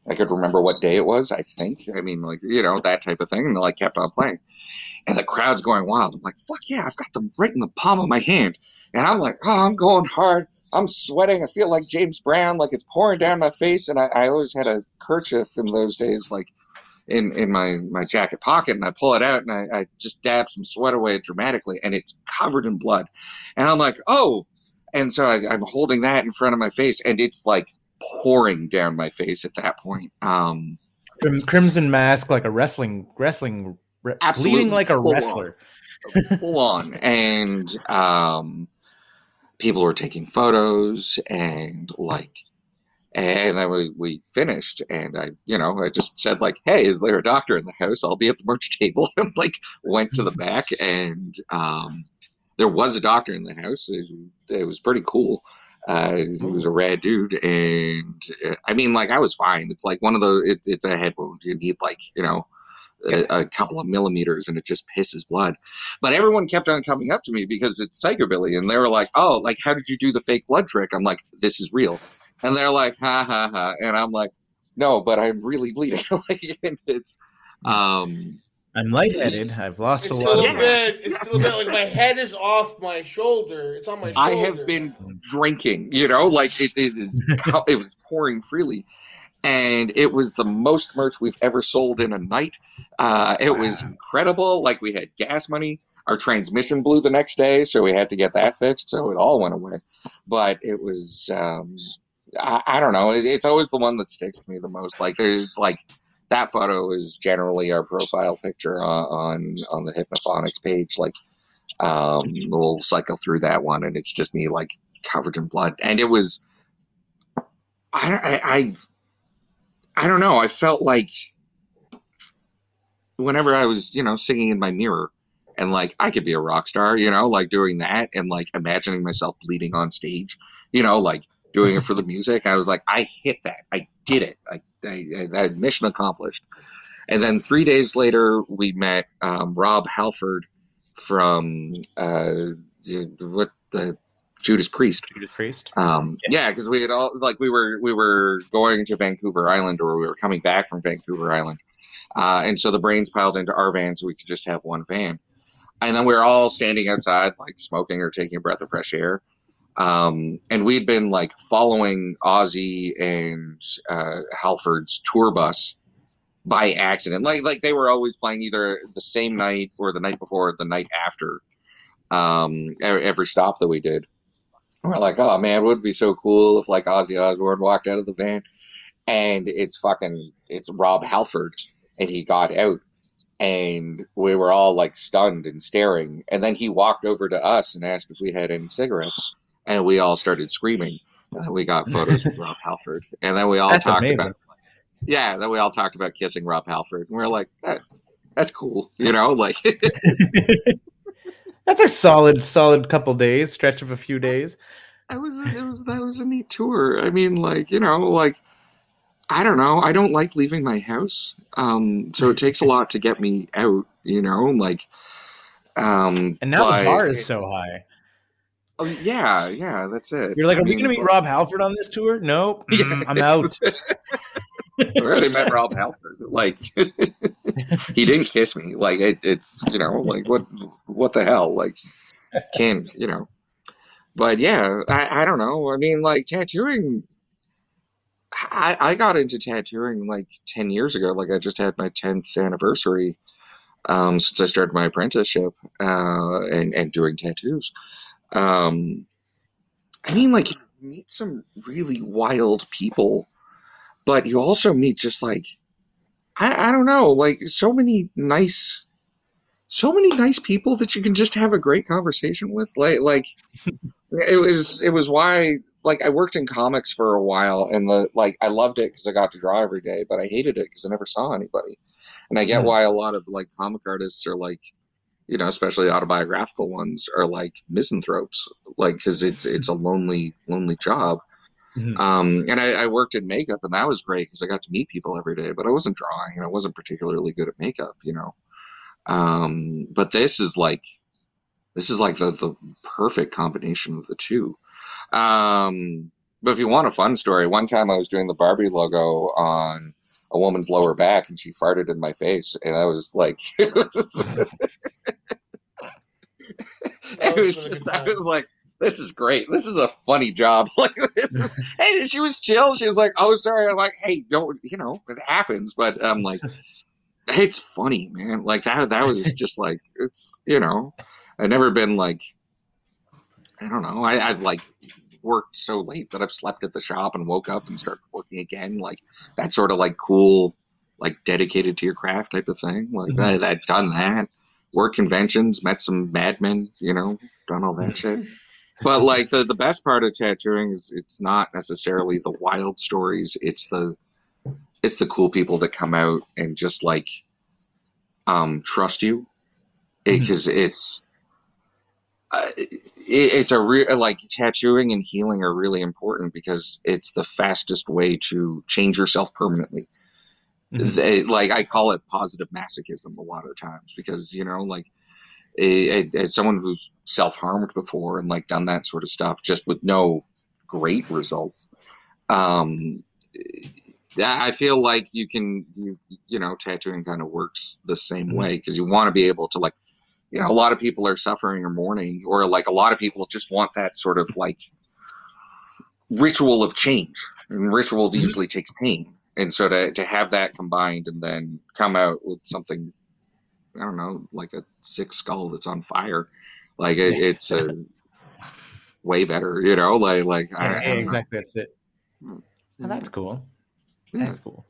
i could remember what day it was i think. I mean like you know that type of thing and like kept on playing. And the crowd's going wild. I'm like fuck yeah i've got them right in the palm of my hand. And i'm like oh i'm going hard. I'm sweating. I feel like james brown like it's pouring down my face. And i, I always had a kerchief in those days like in, in my, my jacket pocket and I pull it out and I, I just dab some sweat away dramatically and it's covered in blood. And I'm like, oh. And so I, I'm holding that in front of my face and it's like pouring down my face at that point. Um, Crim- Crimson mask, like a wrestling, wrestling, bleeding like a on. wrestler. full on. And um, people were taking photos and like, and then we, we finished and I, you know, I just said like, Hey, is there a doctor in the house? I'll be at the merch table and like went to the back and, um, there was a doctor in the house. It, it was pretty cool. Uh, he was a rad dude. And uh, I mean, like I was fine. It's like one of those, it, it's a head wound. You need like, you know, a, a couple of millimeters and it just pisses blood. But everyone kept on coming up to me because it's psychobilly, and they were like, "Oh, like how did you do the fake blood trick?" I'm like, "This is real," and they're like, "Ha ha ha," and I'm like, "No, but I'm really bleeding." like and it's, um, I'm lightheaded. I've lost It's a still lot. a of Yeah. bit. It's still a bit like my head is off my shoulder. It's on my shoulder. I have been drinking, you know, like it, it is, it was pouring freely, and it was the most merch we've ever sold in a night. Uh, it was incredible. Like we had gas money. Our transmission blew the next day, so we had to get that fixed. So it all went away. But it was, um, I, I don't know. It, it's always the one that sticks to me the most. Like there's like that photo is generally our profile picture on on, the Hypnophonics page. Like um, we'll cycle through that one, and it's just me like covered in blood, and it was. I, I, I I don't know. I felt like whenever I was, you know, singing in my mirror and like I could be a rock star, you know, like doing that and like imagining myself bleeding on stage, you know, like doing it for the music. I was like, I hit that. I did it. I, I, I mission accomplished. And then three days later, we met um, Rob Halford from uh, what the Judas Priest. Judas Priest. Um, yeah, because we had all like we were we were going to Vancouver Island or we were coming back from Vancouver Island, uh, and so the brains piled into our van so we could just have one van, and then we were all standing outside like smoking or taking a breath of fresh air. Um, and we'd been like following Ozzy and uh, Halford's tour bus by accident. Like like they were always playing either the same night or the night before, or the night after. Um, every stop that we did. We're like, oh man, it would be so cool if like Ozzy Osbourne walked out of the van, and it's fucking it's Rob Halford, and he got out, and we were all like stunned and staring, and then he walked over to us and asked if we had any cigarettes, and we all started screaming. And we got photos with Rob Halford, and then we all That's talked amazing. about yeah, then we all talked about kissing Rob Halford, and we are like, that, that's cool, you know, like. That's a solid, solid couple days, stretch of a few days. I was it was that was a neat tour. I mean, like you know, like I don't know. I don't like leaving my house, um, so it takes a lot to get me out. You know, like um, And now but- the bar is so high. Oh, yeah, yeah, that's it. You're like, I are we going to meet Rob Halford on this tour? Nope. Mm, I'm out. I already met Rob Halford. Like, he didn't kiss me. Like, it, it's you know, like what what the hell? Like, can you know? But yeah, I, I don't know. I mean, like tattooing. I, I got into tattooing like 10 years ago. Like, I just had my 10th anniversary um, since I started my apprenticeship uh, and, and doing tattoos. Um, I mean, like, you meet some really wild people, but you also meet just like, I, I don't know, like, so many nice. So many nice people that you can just have a great conversation with. Like, like it was, it was why like I worked in comics for a while, and the like I loved it because I got to draw every day, but I hated it because I never saw anybody. And I get why a lot of like comic artists are like, you know, especially autobiographical ones, are like misanthropes, like because it's it's a lonely lonely job. Mhm. Um, and I, I worked in makeup, and that was great because I got to meet people every day. But I wasn't drawing, and I wasn't particularly good at makeup, you know. Um, but this is like, this is like the the perfect combination of the two. Um, but if you want a fun story, one time I was doing the Barbie logo on a woman's lower back, and she farted in my face, and I was like, it was, it was was been a just, I was like, this is great. This is a funny job. Like this is, hey, she was chill. She was like, oh, sorry. I'm like, hey, don't, you know, it happens. But I'm like, it's funny, man. Like that, that was just like, it's, you know, I've never been like, I don't know. I, I've like worked so late that I've slept at the shop and woke up and started working again. Like that sort of like cool, like dedicated to your craft type of thing. Like I, I've done that. Work conventions, met some madmen, you know, done all that shit. But like the the best part of tattooing is it's not necessarily the wild stories. It's the it's the cool people that come out and just like um trust you Mhm. because it's uh, it, it's a real like tattooing and healing are really important because it's the fastest way to change yourself permanently Mhm. they, like I call it positive masochism a lot of times because you know like a, as someone who's self harmed before and like done that sort of stuff just with no great results um I feel like you can you you know tattooing kind of works the same Mhm. way because you want to be able to like you know a lot of people are suffering or mourning or like a lot of people just want that sort of like ritual of change and ritual Mhm. usually takes pain and so to to have that combined and then come out with something, I don't know, like a sick skull that's on fire, like it, it's a way better, you know, like like I, I Yeah, don't know. exactly. That's it. Oh, that's cool. Yeah. That's cool.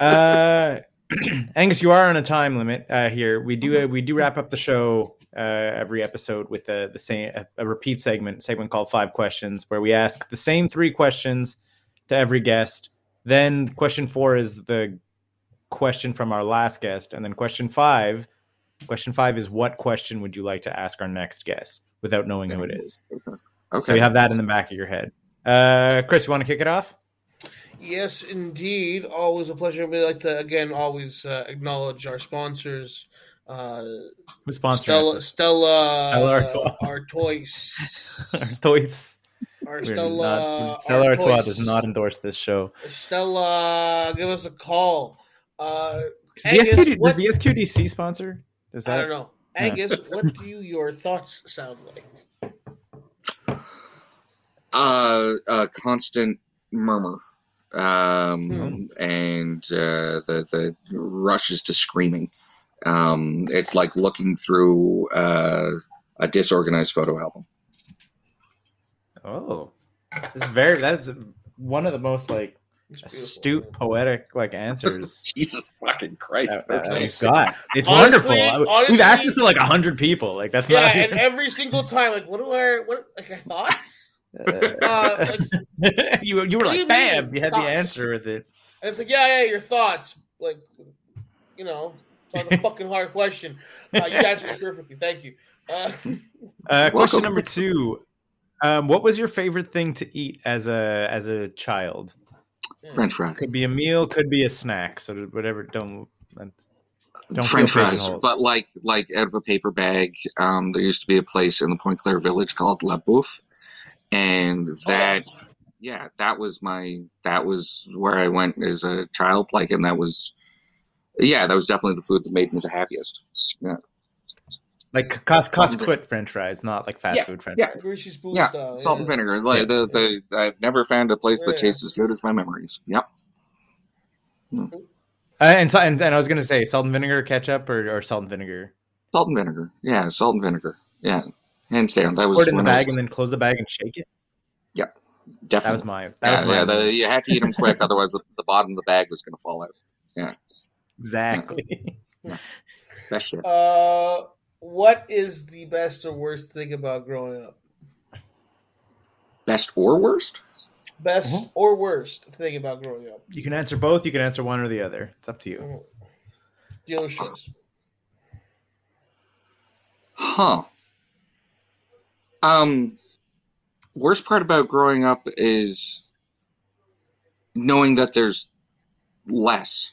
Uh, Angus, you are on a time limit uh, here. We do uh, we do wrap up the show uh, every episode with the the same a, a repeat segment segment called Five Questions, where we ask the same three questions to every guest. Then question four is the question from our last guest, and then question five. Question five is what question would you like to ask our next guest without knowing who it is? Okay. So you have that in the back of your head. Uh, Chris, you want to kick it off? Yes, indeed. Always a pleasure. We'd like to again always uh, acknowledge our sponsors. Uh, Who's sponsoring Stella, us? Stella, Stella Artois. Artois, Toys. our We're Stella, not, Stella Artois Artois. does not endorse this show. Stella, give us a call. Uh, Does the, SQD, what- does the SQDC sponsor? Does that? I don't know, Angus. what do your thoughts sound like? uh, a constant murmur um, Hmm. and uh, the the rushes to screaming. Um, it's like looking through uh, a disorganized photo album. Oh, this is very. That's one of the most like It's beautiful. astute, poetic like answers Jesus fucking Christ! that, that okay. It's Honestly- wonderful. We've asked this to like hundred people. Like that's Yeah, not. and every single time, like, what do I, what, like, our thoughts? Uh, Uh, you you were what you like, bam! mean, You had the answer with it. And it's like, yeah, yeah, your thoughts. Like, you know, it's not a fucking hard question. Uh, you answered it perfectly. Thank you. Uh, Uh, question Welcome. number two. Um, what was your favorite thing to eat as a as a child? French fries. Could be a meal, could be a snack. So whatever. Don't don't French fries, but like like out of a paper bag. Um, there used to be a place in the Pointe-Claire village called La Bouffe, and that yeah, that was my that was where I went as a child. Like, and that was yeah, that was definitely the food that made me the happiest. Yeah. Like cost cost quit French fries, not like fast Yeah, food French yeah. fries. Greasy spoon Yeah, style. salt and vinegar. Like Yeah. the, the I've never found a place that Yeah. tastes as good as my memories. Yep. Uh, and, so, and and I was gonna say salt and vinegar, ketchup, or, or salt and vinegar. Salt and vinegar. Yeah, salt and vinegar. Yeah, hands down. That was Pour it in the when I was- bag and then close the bag and shake it. Yeah, definitely. That was my. That yeah, was my. yeah, the, you had to eat them quick, otherwise the, the bottom of the bag was going to fall out. Yeah, exactly. That shit. Uh, what is the best or worst thing about growing up? Best or worst? Best Mhm. or worst thing about growing up? You can answer both. You can answer one or the other. It's up to you. Mhm. Dealer. Huh. Um, worst part about growing up is knowing that there's less.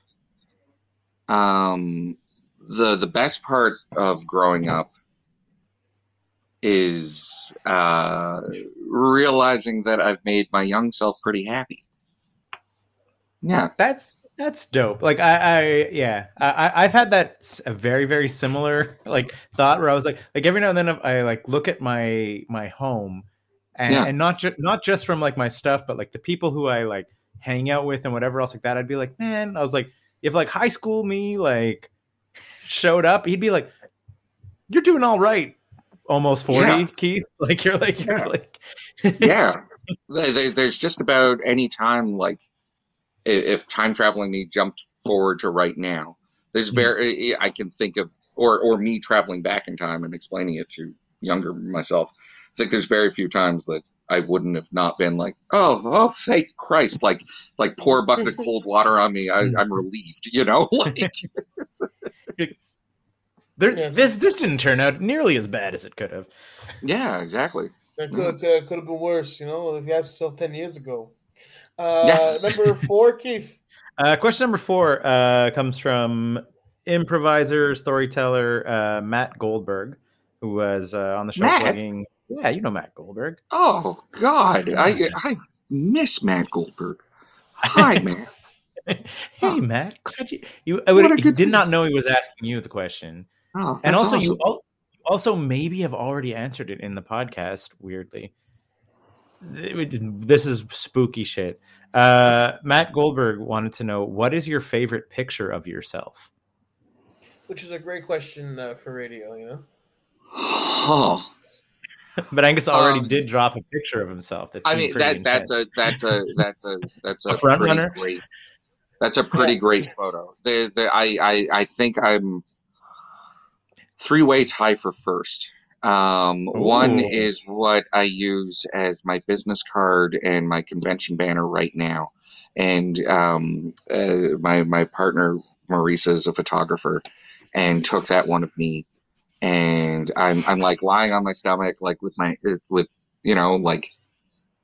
Um, the the best part of growing up is uh, realizing that I've made my young self pretty happy. Yeah, That's that's dope. Like I, I yeah, I, I've had that a very very similar like thought where I was like like every now and then I like look at my my home, and, Yeah. and not just not just from like my stuff, but like the people who I like hang out with and whatever else like that. I'd be like, man, I was like, if like high school me like showed up, he'd be like, you're doing all right, almost forty, Yeah. Keith. Like you're like you're Yeah. like yeah. There- there- There's just about any time, like, if time traveling me jumped forward to right now, there's Hmm. very, I can think of, or, or me traveling back in time and explaining it to younger myself. I think there's very few times that I wouldn't have not been like, oh, oh, thank Christ, like, like pour a bucket of cold water on me. I, I'm relieved, you know, like, there, this this didn't turn out nearly as bad as it could have. yeah, exactly. That could could could have been worse, you know, if you asked yourself ten years ago. Uh, number four, Keith. Uh, question number four uh, comes from improviser, storyteller uh, Matt Goldberg, who was uh, on the show Matt? plugging. Yeah, you know Matt Goldberg. Oh God, I, I miss Matt Goldberg. Hi, Matt. hey, Oh. Matt, glad you. you I would, a you good did dude. not know he was asking you the question, Oh, and also you awesome. al- also maybe have already answered it in the podcast. Weirdly, this is spooky shit. Uh, Matt Goldberg wanted to know what is your favorite picture of yourself? Which is a great question uh, for radio, you know. Oh, But Angus already Um, did drop a picture of himself. That I mean pretty that that's a that's a that's a that's a, A front pretty runner? great. That's a pretty great photo. The, the, I, I I think I'm three way tie for first. Um, one is what I use as my business card and my convention banner right now, and um, uh, my my partner Marisa is a photographer, and took that one of me, and I'm I'm like lying on my stomach, like with my with you know like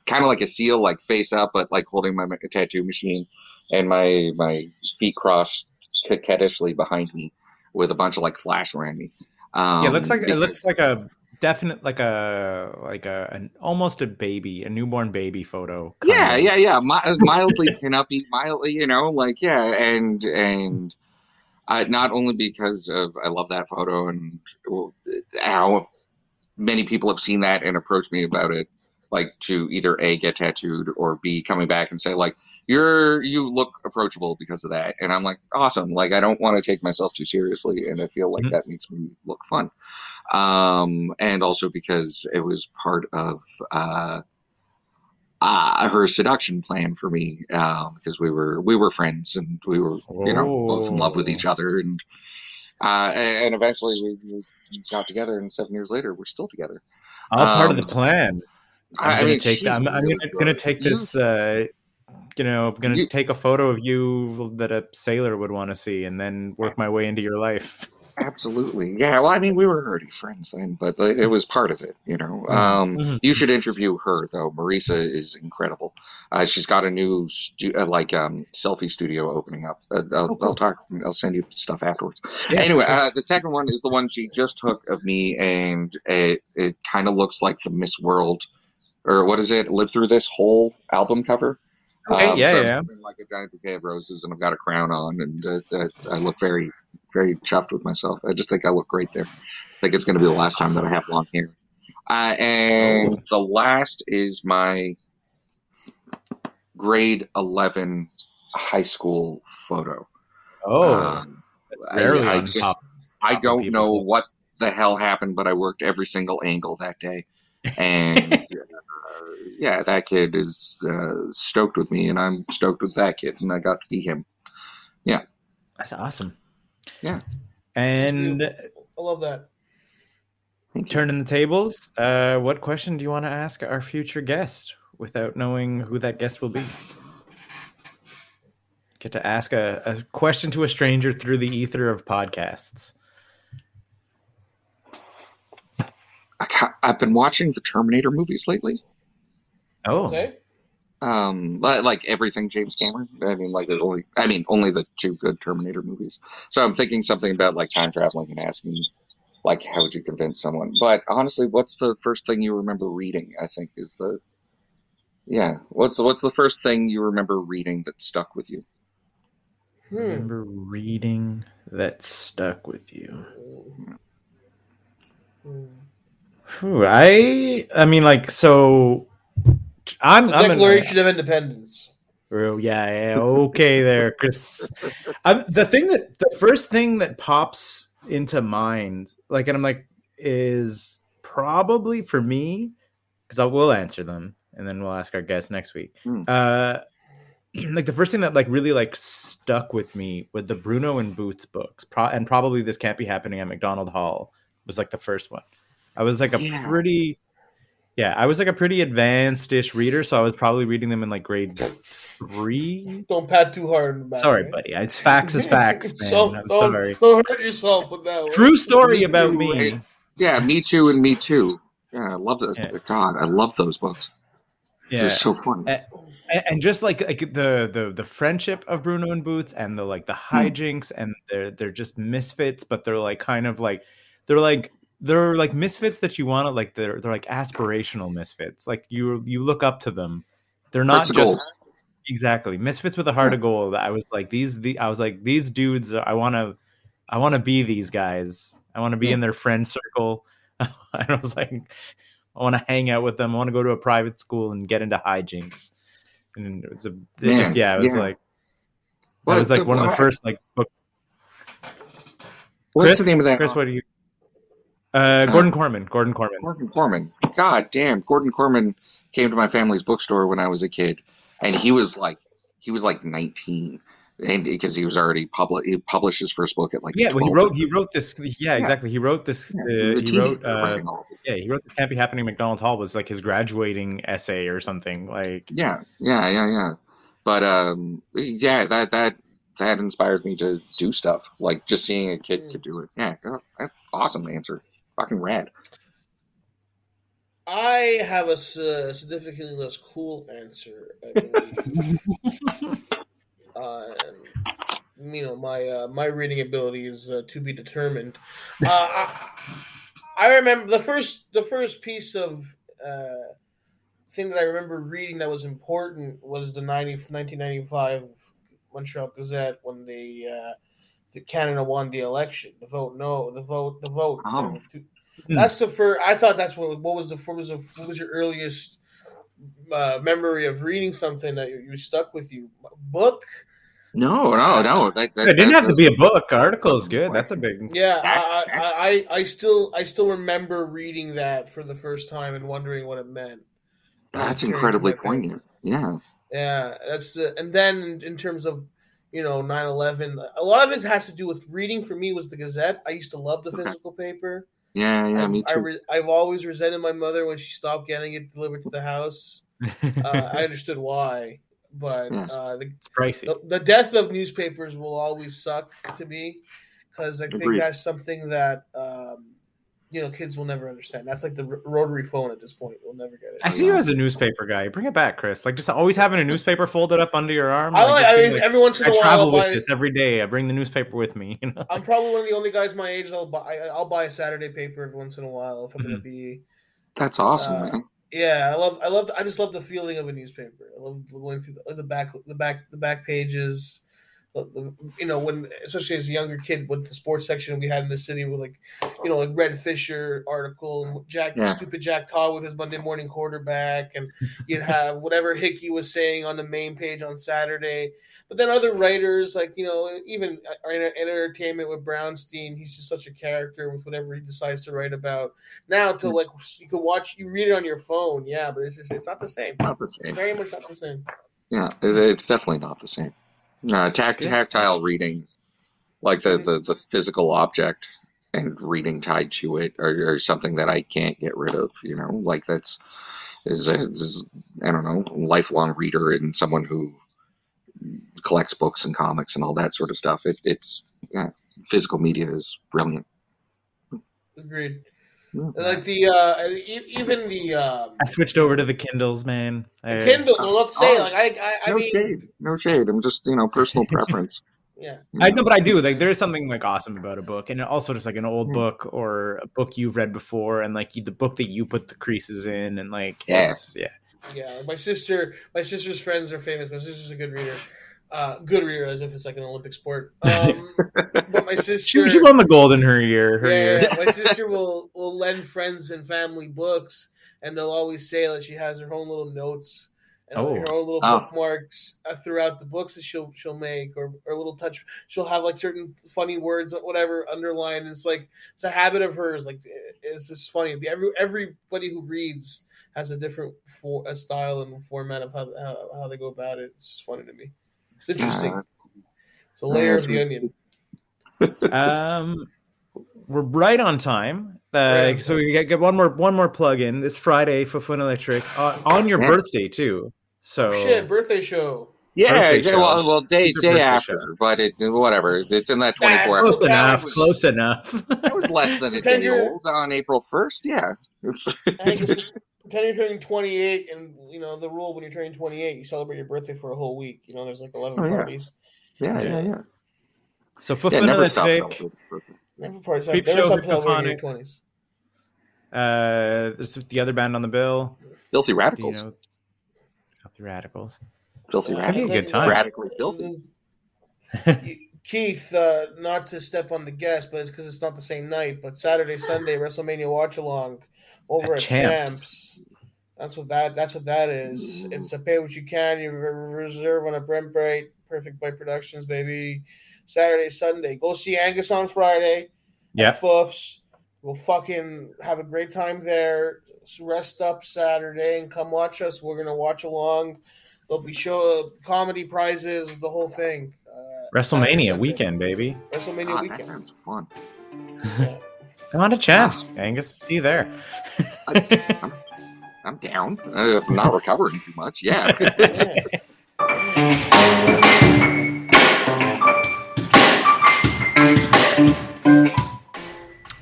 kind of like a seal, like face up, but like holding my tattoo machine, and my my feet crossed coquettishly behind me, with a bunch of like flash around me. Um, yeah, it looks like it looks like a definite like a like a an almost a baby, a newborn baby photo. Yeah, of. yeah, yeah. Mi- mildly pinup-y, mildly, you know, like yeah, and and uh, not only because of I love that photo and well, how many people have seen that and approached me about it, like to either a get tattooed or b coming back and say like you're you look approachable because of that, and I'm like awesome. Like I don't want to take myself too seriously, and I feel like Mhm. that makes me look fun. Um, and also because it was part of. Uh, uh, her seduction plan for me uh, because we were we were friends and we were you know both in love with each other and uh, and eventually we, we got together and seven years later we're still together. all part of the Um, plan. I'm I- I gonna mean, take she's that. I'm, I'm gonna, gonna take this. Uh, you know, I'm gonna You- take a photo of you that a sailor would want to see, and then work my way into your life. Absolutely, yeah. Well, I mean, we were already friends then, but it was part of it, you know. Um, Mhm. You should interview her though. Marisa is incredible. Uh, she's got a new stu- uh, like um, selfie studio opening up. Uh, I'll, Oh, cool. I'll talk. I'll send you stuff afterwards. Yeah, anyway, sure. uh, the second one is the one she just took of me, and it, it kind of looks like the Miss World, or what is it? Live through this whole album cover. Okay, yeah, so yeah. like a giant bouquet of roses, and I've got a crown on, and uh, uh, I look very, very chuffed with myself. I just think I look great there. I think it's going to be the last time that I have long hair. Uh, and Oh. the last is my grade eleven high school photo. oh, Um, I- I just- top. I don't know what the hell happened, but I worked every single angle that day. And uh, yeah, that kid is uh, stoked with me, and I'm stoked with that kid, and I got to be him. Yeah, that's awesome. Yeah. And. I love that. Thank you. turning the tables, uh, what question do you want to ask our future guest without knowing who that guest will be? Get to ask a, a question to a stranger through the ether of podcasts. I've been watching the Terminator movies lately. Oh, Okay. Um, li- like everything James Cameron. I mean, like there's only, I mean, only the two good Terminator movies. So I'm thinking something about like time traveling and asking, like, how would you convince someone? But honestly, what's the first thing you remember reading? I think is the, yeah. What's the, what's the first thing you remember reading that stuck with you? Hmm. remember reading that stuck with you. Hmm. Whew, I, I mean, like, so I'm, The I'm an- Declaration of Independence. Oh yeah, yeah, okay there, Chris. I'm, the thing that the first thing that pops into mind, like, and I'm like, is probably for me because I will answer them, and then we'll ask our guests next week. Hmm. Uh, like the first thing that like really like stuck with me with the Bruno and Boots books, pro- and probably this can't be happening at Macdonald Hall was like the first one. I was like a Yeah. pretty yeah, I was like a pretty advanced-ish reader, so I was probably reading them in like grade three. Don't pat too hard on the back. Sorry, right? buddy. It's facts is facts, man. So- I'm don't, sorry. Don't hurt yourself with that one. True story about me. Yeah, me too, and me too. Yeah, I love it. Yeah. God, I love those books. Yeah, They're so fun. Eh, and, and just like like the the the friendship of Bruno and Boots and the like the hijinks and they're they're just misfits, but they're like kind of like they're like they're like misfits that you want to like they're they're like aspirational misfits. Like you you look up to them. They're not Hearts just exactly misfits with a heart of gold. I was like these the I was like these dudes. I want to I want to be these guys. I want to be Yeah. in their friend circle. and I was like, I want to hang out with them. I want to go to a private school and get into hijinks. And it was a, it just yeah, it was yeah. like that What was like the- one of the first like book. What's Chris, the name of that? Chris, what do you? Uh, Gordon Korman. Gordon Korman. Gordon Korman. God damn, Gordon Korman came to my family's bookstore when I was a kid, and he was like, he was like 19, and because he was already public, he published his first book at like Yeah, well, he wrote he wrote this. Yeah, exactly. He wrote this. Yeah, uh, he was a he teenager wrote. Uh, writing all of it. yeah, he wrote this can't be happening. Macdonald's Hall was like his graduating essay or something. Like Yeah, yeah, yeah, yeah. But um, yeah, that that that inspires me to do stuff like just seeing a kid could do it. Yeah, oh, that's awesome answer. Fucking rad. I have a uh, significantly less cool answer. I believe. uh, you know, my uh, my reading ability is uh, to be determined. Uh, I, I remember the first the first piece of uh, thing that I remember reading that was important was the 90, 1995 Montreal Gazette when the uh, the Canada won the election. The vote no, the vote the vote. Oh. That's the first. I thought that's what. What was the what was the what was your earliest uh, memory of reading something that you, you stuck with you? Book. No, no, no. That, that, it didn't have to be a book. Article is good. That's a big. Yeah, I, I, I, I still I still remember reading that for the first time and wondering what it meant. That's incredibly poignant. Yeah. Yeah, that's the and then in, in terms of you know 9-11, a lot of it has to do with reading. For me, was the Gazette. I used to love the physical paper. Yeah, yeah, I, me I too. re- I've always resented my mother when she stopped getting it delivered to the house. Uh, I understood why, but Yeah. uh, the, it's pricey. the the death of newspapers will always suck to me because I think that's something that um, you know kids will never understand. That's like the r- rotary phone at this point. We'll never get it. I see you as a newspaper guy. Bring it back, Chris. Like just always having a newspaper folded up under your arm. I like. just I mean, like, every once in I a while, travel I'll with buy, this every day. I bring the newspaper with me. You know. I'm probably one of the only guys my age that'll buy. I- I'll buy a Saturday paper every once in a while if I'm going Mhm. to be. That's awesome, Uh, man. Yeah, I love. I love. I just love the feeling of a newspaper. I love going through the, the back, the back, the back pages. The, um, you know, when especially as a younger kid, with the sports section we had in the city, with like, you know, like Red Fisher article and Jack, Yeah. stupid Jack Todd with his Monday morning quarterback, and you'd have whatever Hickey was saying on the main page on Saturday. But then other writers, like you know, even in in entertainment with Brownstein, he's just such a character with whatever he decides to write about. Now, to mm. like you could watch, you read it on your phone, yeah, but it's just it's not the same. Not the same. Very much not the same. Yeah, it's, it's definitely not the same. Uh, tact, tactile reading, like the, the, the physical object and reading tied to it, are, are something that I can't get rid of. You know, like that's is, is I don't know, lifelong reader and someone who collects books and comics and all that sort of stuff. It, it's yeah, physical media is brilliant. Agreed. Yeah. And like the uh, e- even the um, I switched over to the Kindles, man. I- Kindles. I'm not saying Oh, like I I, I no mean shade, no shade. I'm just you know personal preference. yeah. I know, but I do. Like, there is something like awesome about a book, and also just like an old Mm. book or a book you've read before, and like you, the book that you put the creases in, and like, Yeah. it's, yeah. Yeah, my sister, my sister's friends are famous. My sister's a good reader, uh, good reader as if it's like an Olympic sport. Um, but my sister, She, she won the gold in her year. Her yeah, year. my sister will will lend friends and family books, and they'll always say that she has her own little notes and Oh. her own little Oh. bookmarks uh, throughout the books that she'll she'll make, or or little touch. She'll have like certain funny words, or whatever, underlined. It's like it's a habit of hers. Like it's just funny. Every everybody who reads has a different for a style and format of how, how how they go about it. It's just funny to me. It's interesting. Uh, It's a layer of the onion. um, we're right on time. Uh, Right so we get, get one more one more plug in this Friday for Fun Electric uh, on your Yeah. birthday too. So Shit, birthday show. Yeah, Birthday yeah, show. well, well, day day birthday after, but it whatever. It's in that twenty four hours. close enough. hours. Close enough. That was less than a Pretend day old on April first. Yeah, it's I think it's- pretend you're turning 28, and you know the rule when you're turning 28, you celebrate your birthday for a whole week. You know, there's like 11 Oh, yeah. parties. yeah, yeah, yeah. so for Yeah, never stop Electric. Never parties. Creep Never show, stop celebrating your 20s. uh, there's the other band on the bill. Filthy Do you radicals. know? Filthy Radicals. Filthy Uh, That'd a radicals. good time. Radically filthy. Keith, uh, not to step on the guest, but it's because it's not the same night. But Saturday, Sunday, WrestleMania watch along. Over At at Champs. Champs. That's what that that's what that is. It's a pay what you can. You reserve on a Brent Bright, Perfect Bite Productions, baby. Saturday, Sunday. Go see Angus on Friday. Yeah. at Foofs. We'll fucking have a great time there. S- Rest up Saturday and come watch us. We're gonna watch along. There'll be show comedy prizes, the whole thing. Uh, WrestleMania weekend, baby. WrestleMania God, that weekend. sounds fun. Yeah. Come on to Champs, Angus. See you there. I'm, I'm down. Uh, I'm not recovering too much. Yeah. Yeah.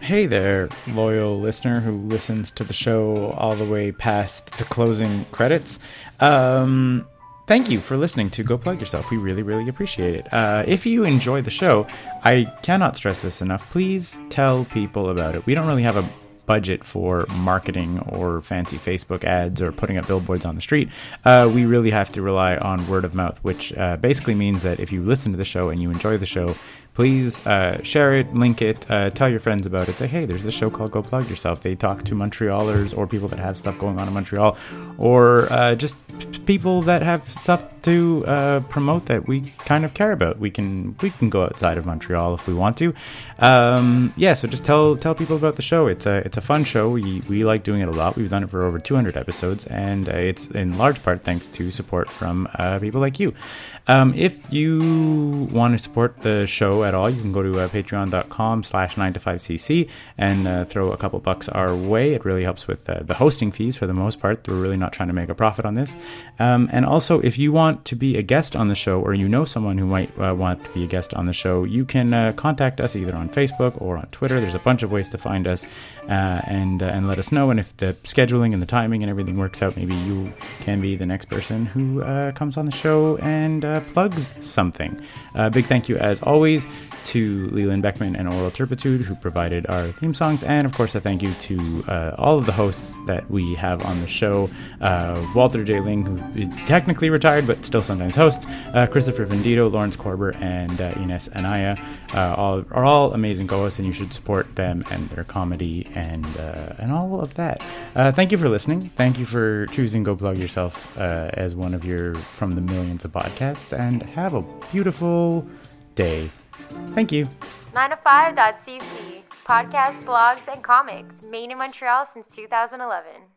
Hey there, loyal listener who listens to the show all the way past the closing credits. Um, thank you for listening to Go Plug Yourself. We really, really appreciate it. Uh, if you enjoy the show, I cannot stress this enough. Please tell people about it. We don't really have a budget for marketing or fancy Facebook ads or putting up billboards on the street. Uh, we really have to rely on word of mouth, which uh, basically means that if you listen to the show and you enjoy the show, please uh, share it, link it, uh, tell your friends about it. Say, hey, there's this show called Go Plug Yourself. They talk to Montrealers or people that have stuff going on in Montreal, or uh, just people that have stuff to uh, promote that we kind of care about. We can we can go outside of Montreal if we want to. Um, yeah, so just tell tell people about the show. It's a it's a fun show. We we like doing it a lot. We've done it for over 200 episodes, and uh, it's in large part thanks to support from uh, people like you. Um, if you want to support the show at all, you can go to uh, patreon.com slash 9 to 5cc and uh, throw a couple bucks our way. It really helps with uh, the hosting fees for the most part. We're really not trying to make a profit on this. Um, and also, if you want to be a guest on the show or you know someone who might uh, want to be a guest on the show, you can uh, contact us either on Facebook or on Twitter. There's a bunch of ways to find us uh, and, uh, and let us know. And if the scheduling and the timing and everything works out, maybe you can be the next person who uh, comes on the show and uh, plugs something. Uh, big thank you, as always, to Leland Beckman and Oral Turpitude, who provided our theme songs. And of course, a thank you to uh, all of the hosts that we have on the show Walter J. Ling, who is technically retired but still sometimes hosts, Christopher Vendito, Lawrence Korber, and Ines Anaya. All, are all amazing co hosts, and you should support them and their comedy and, uh, and all of that. Uh, thank you for listening. Thank you for choosing Go Plug Yourself uh, as one of your from the millions of podcasts, and have a beautiful day. Thank you. 9to5.cc. Podcasts, blogs, and comics made in Montreal since 2011.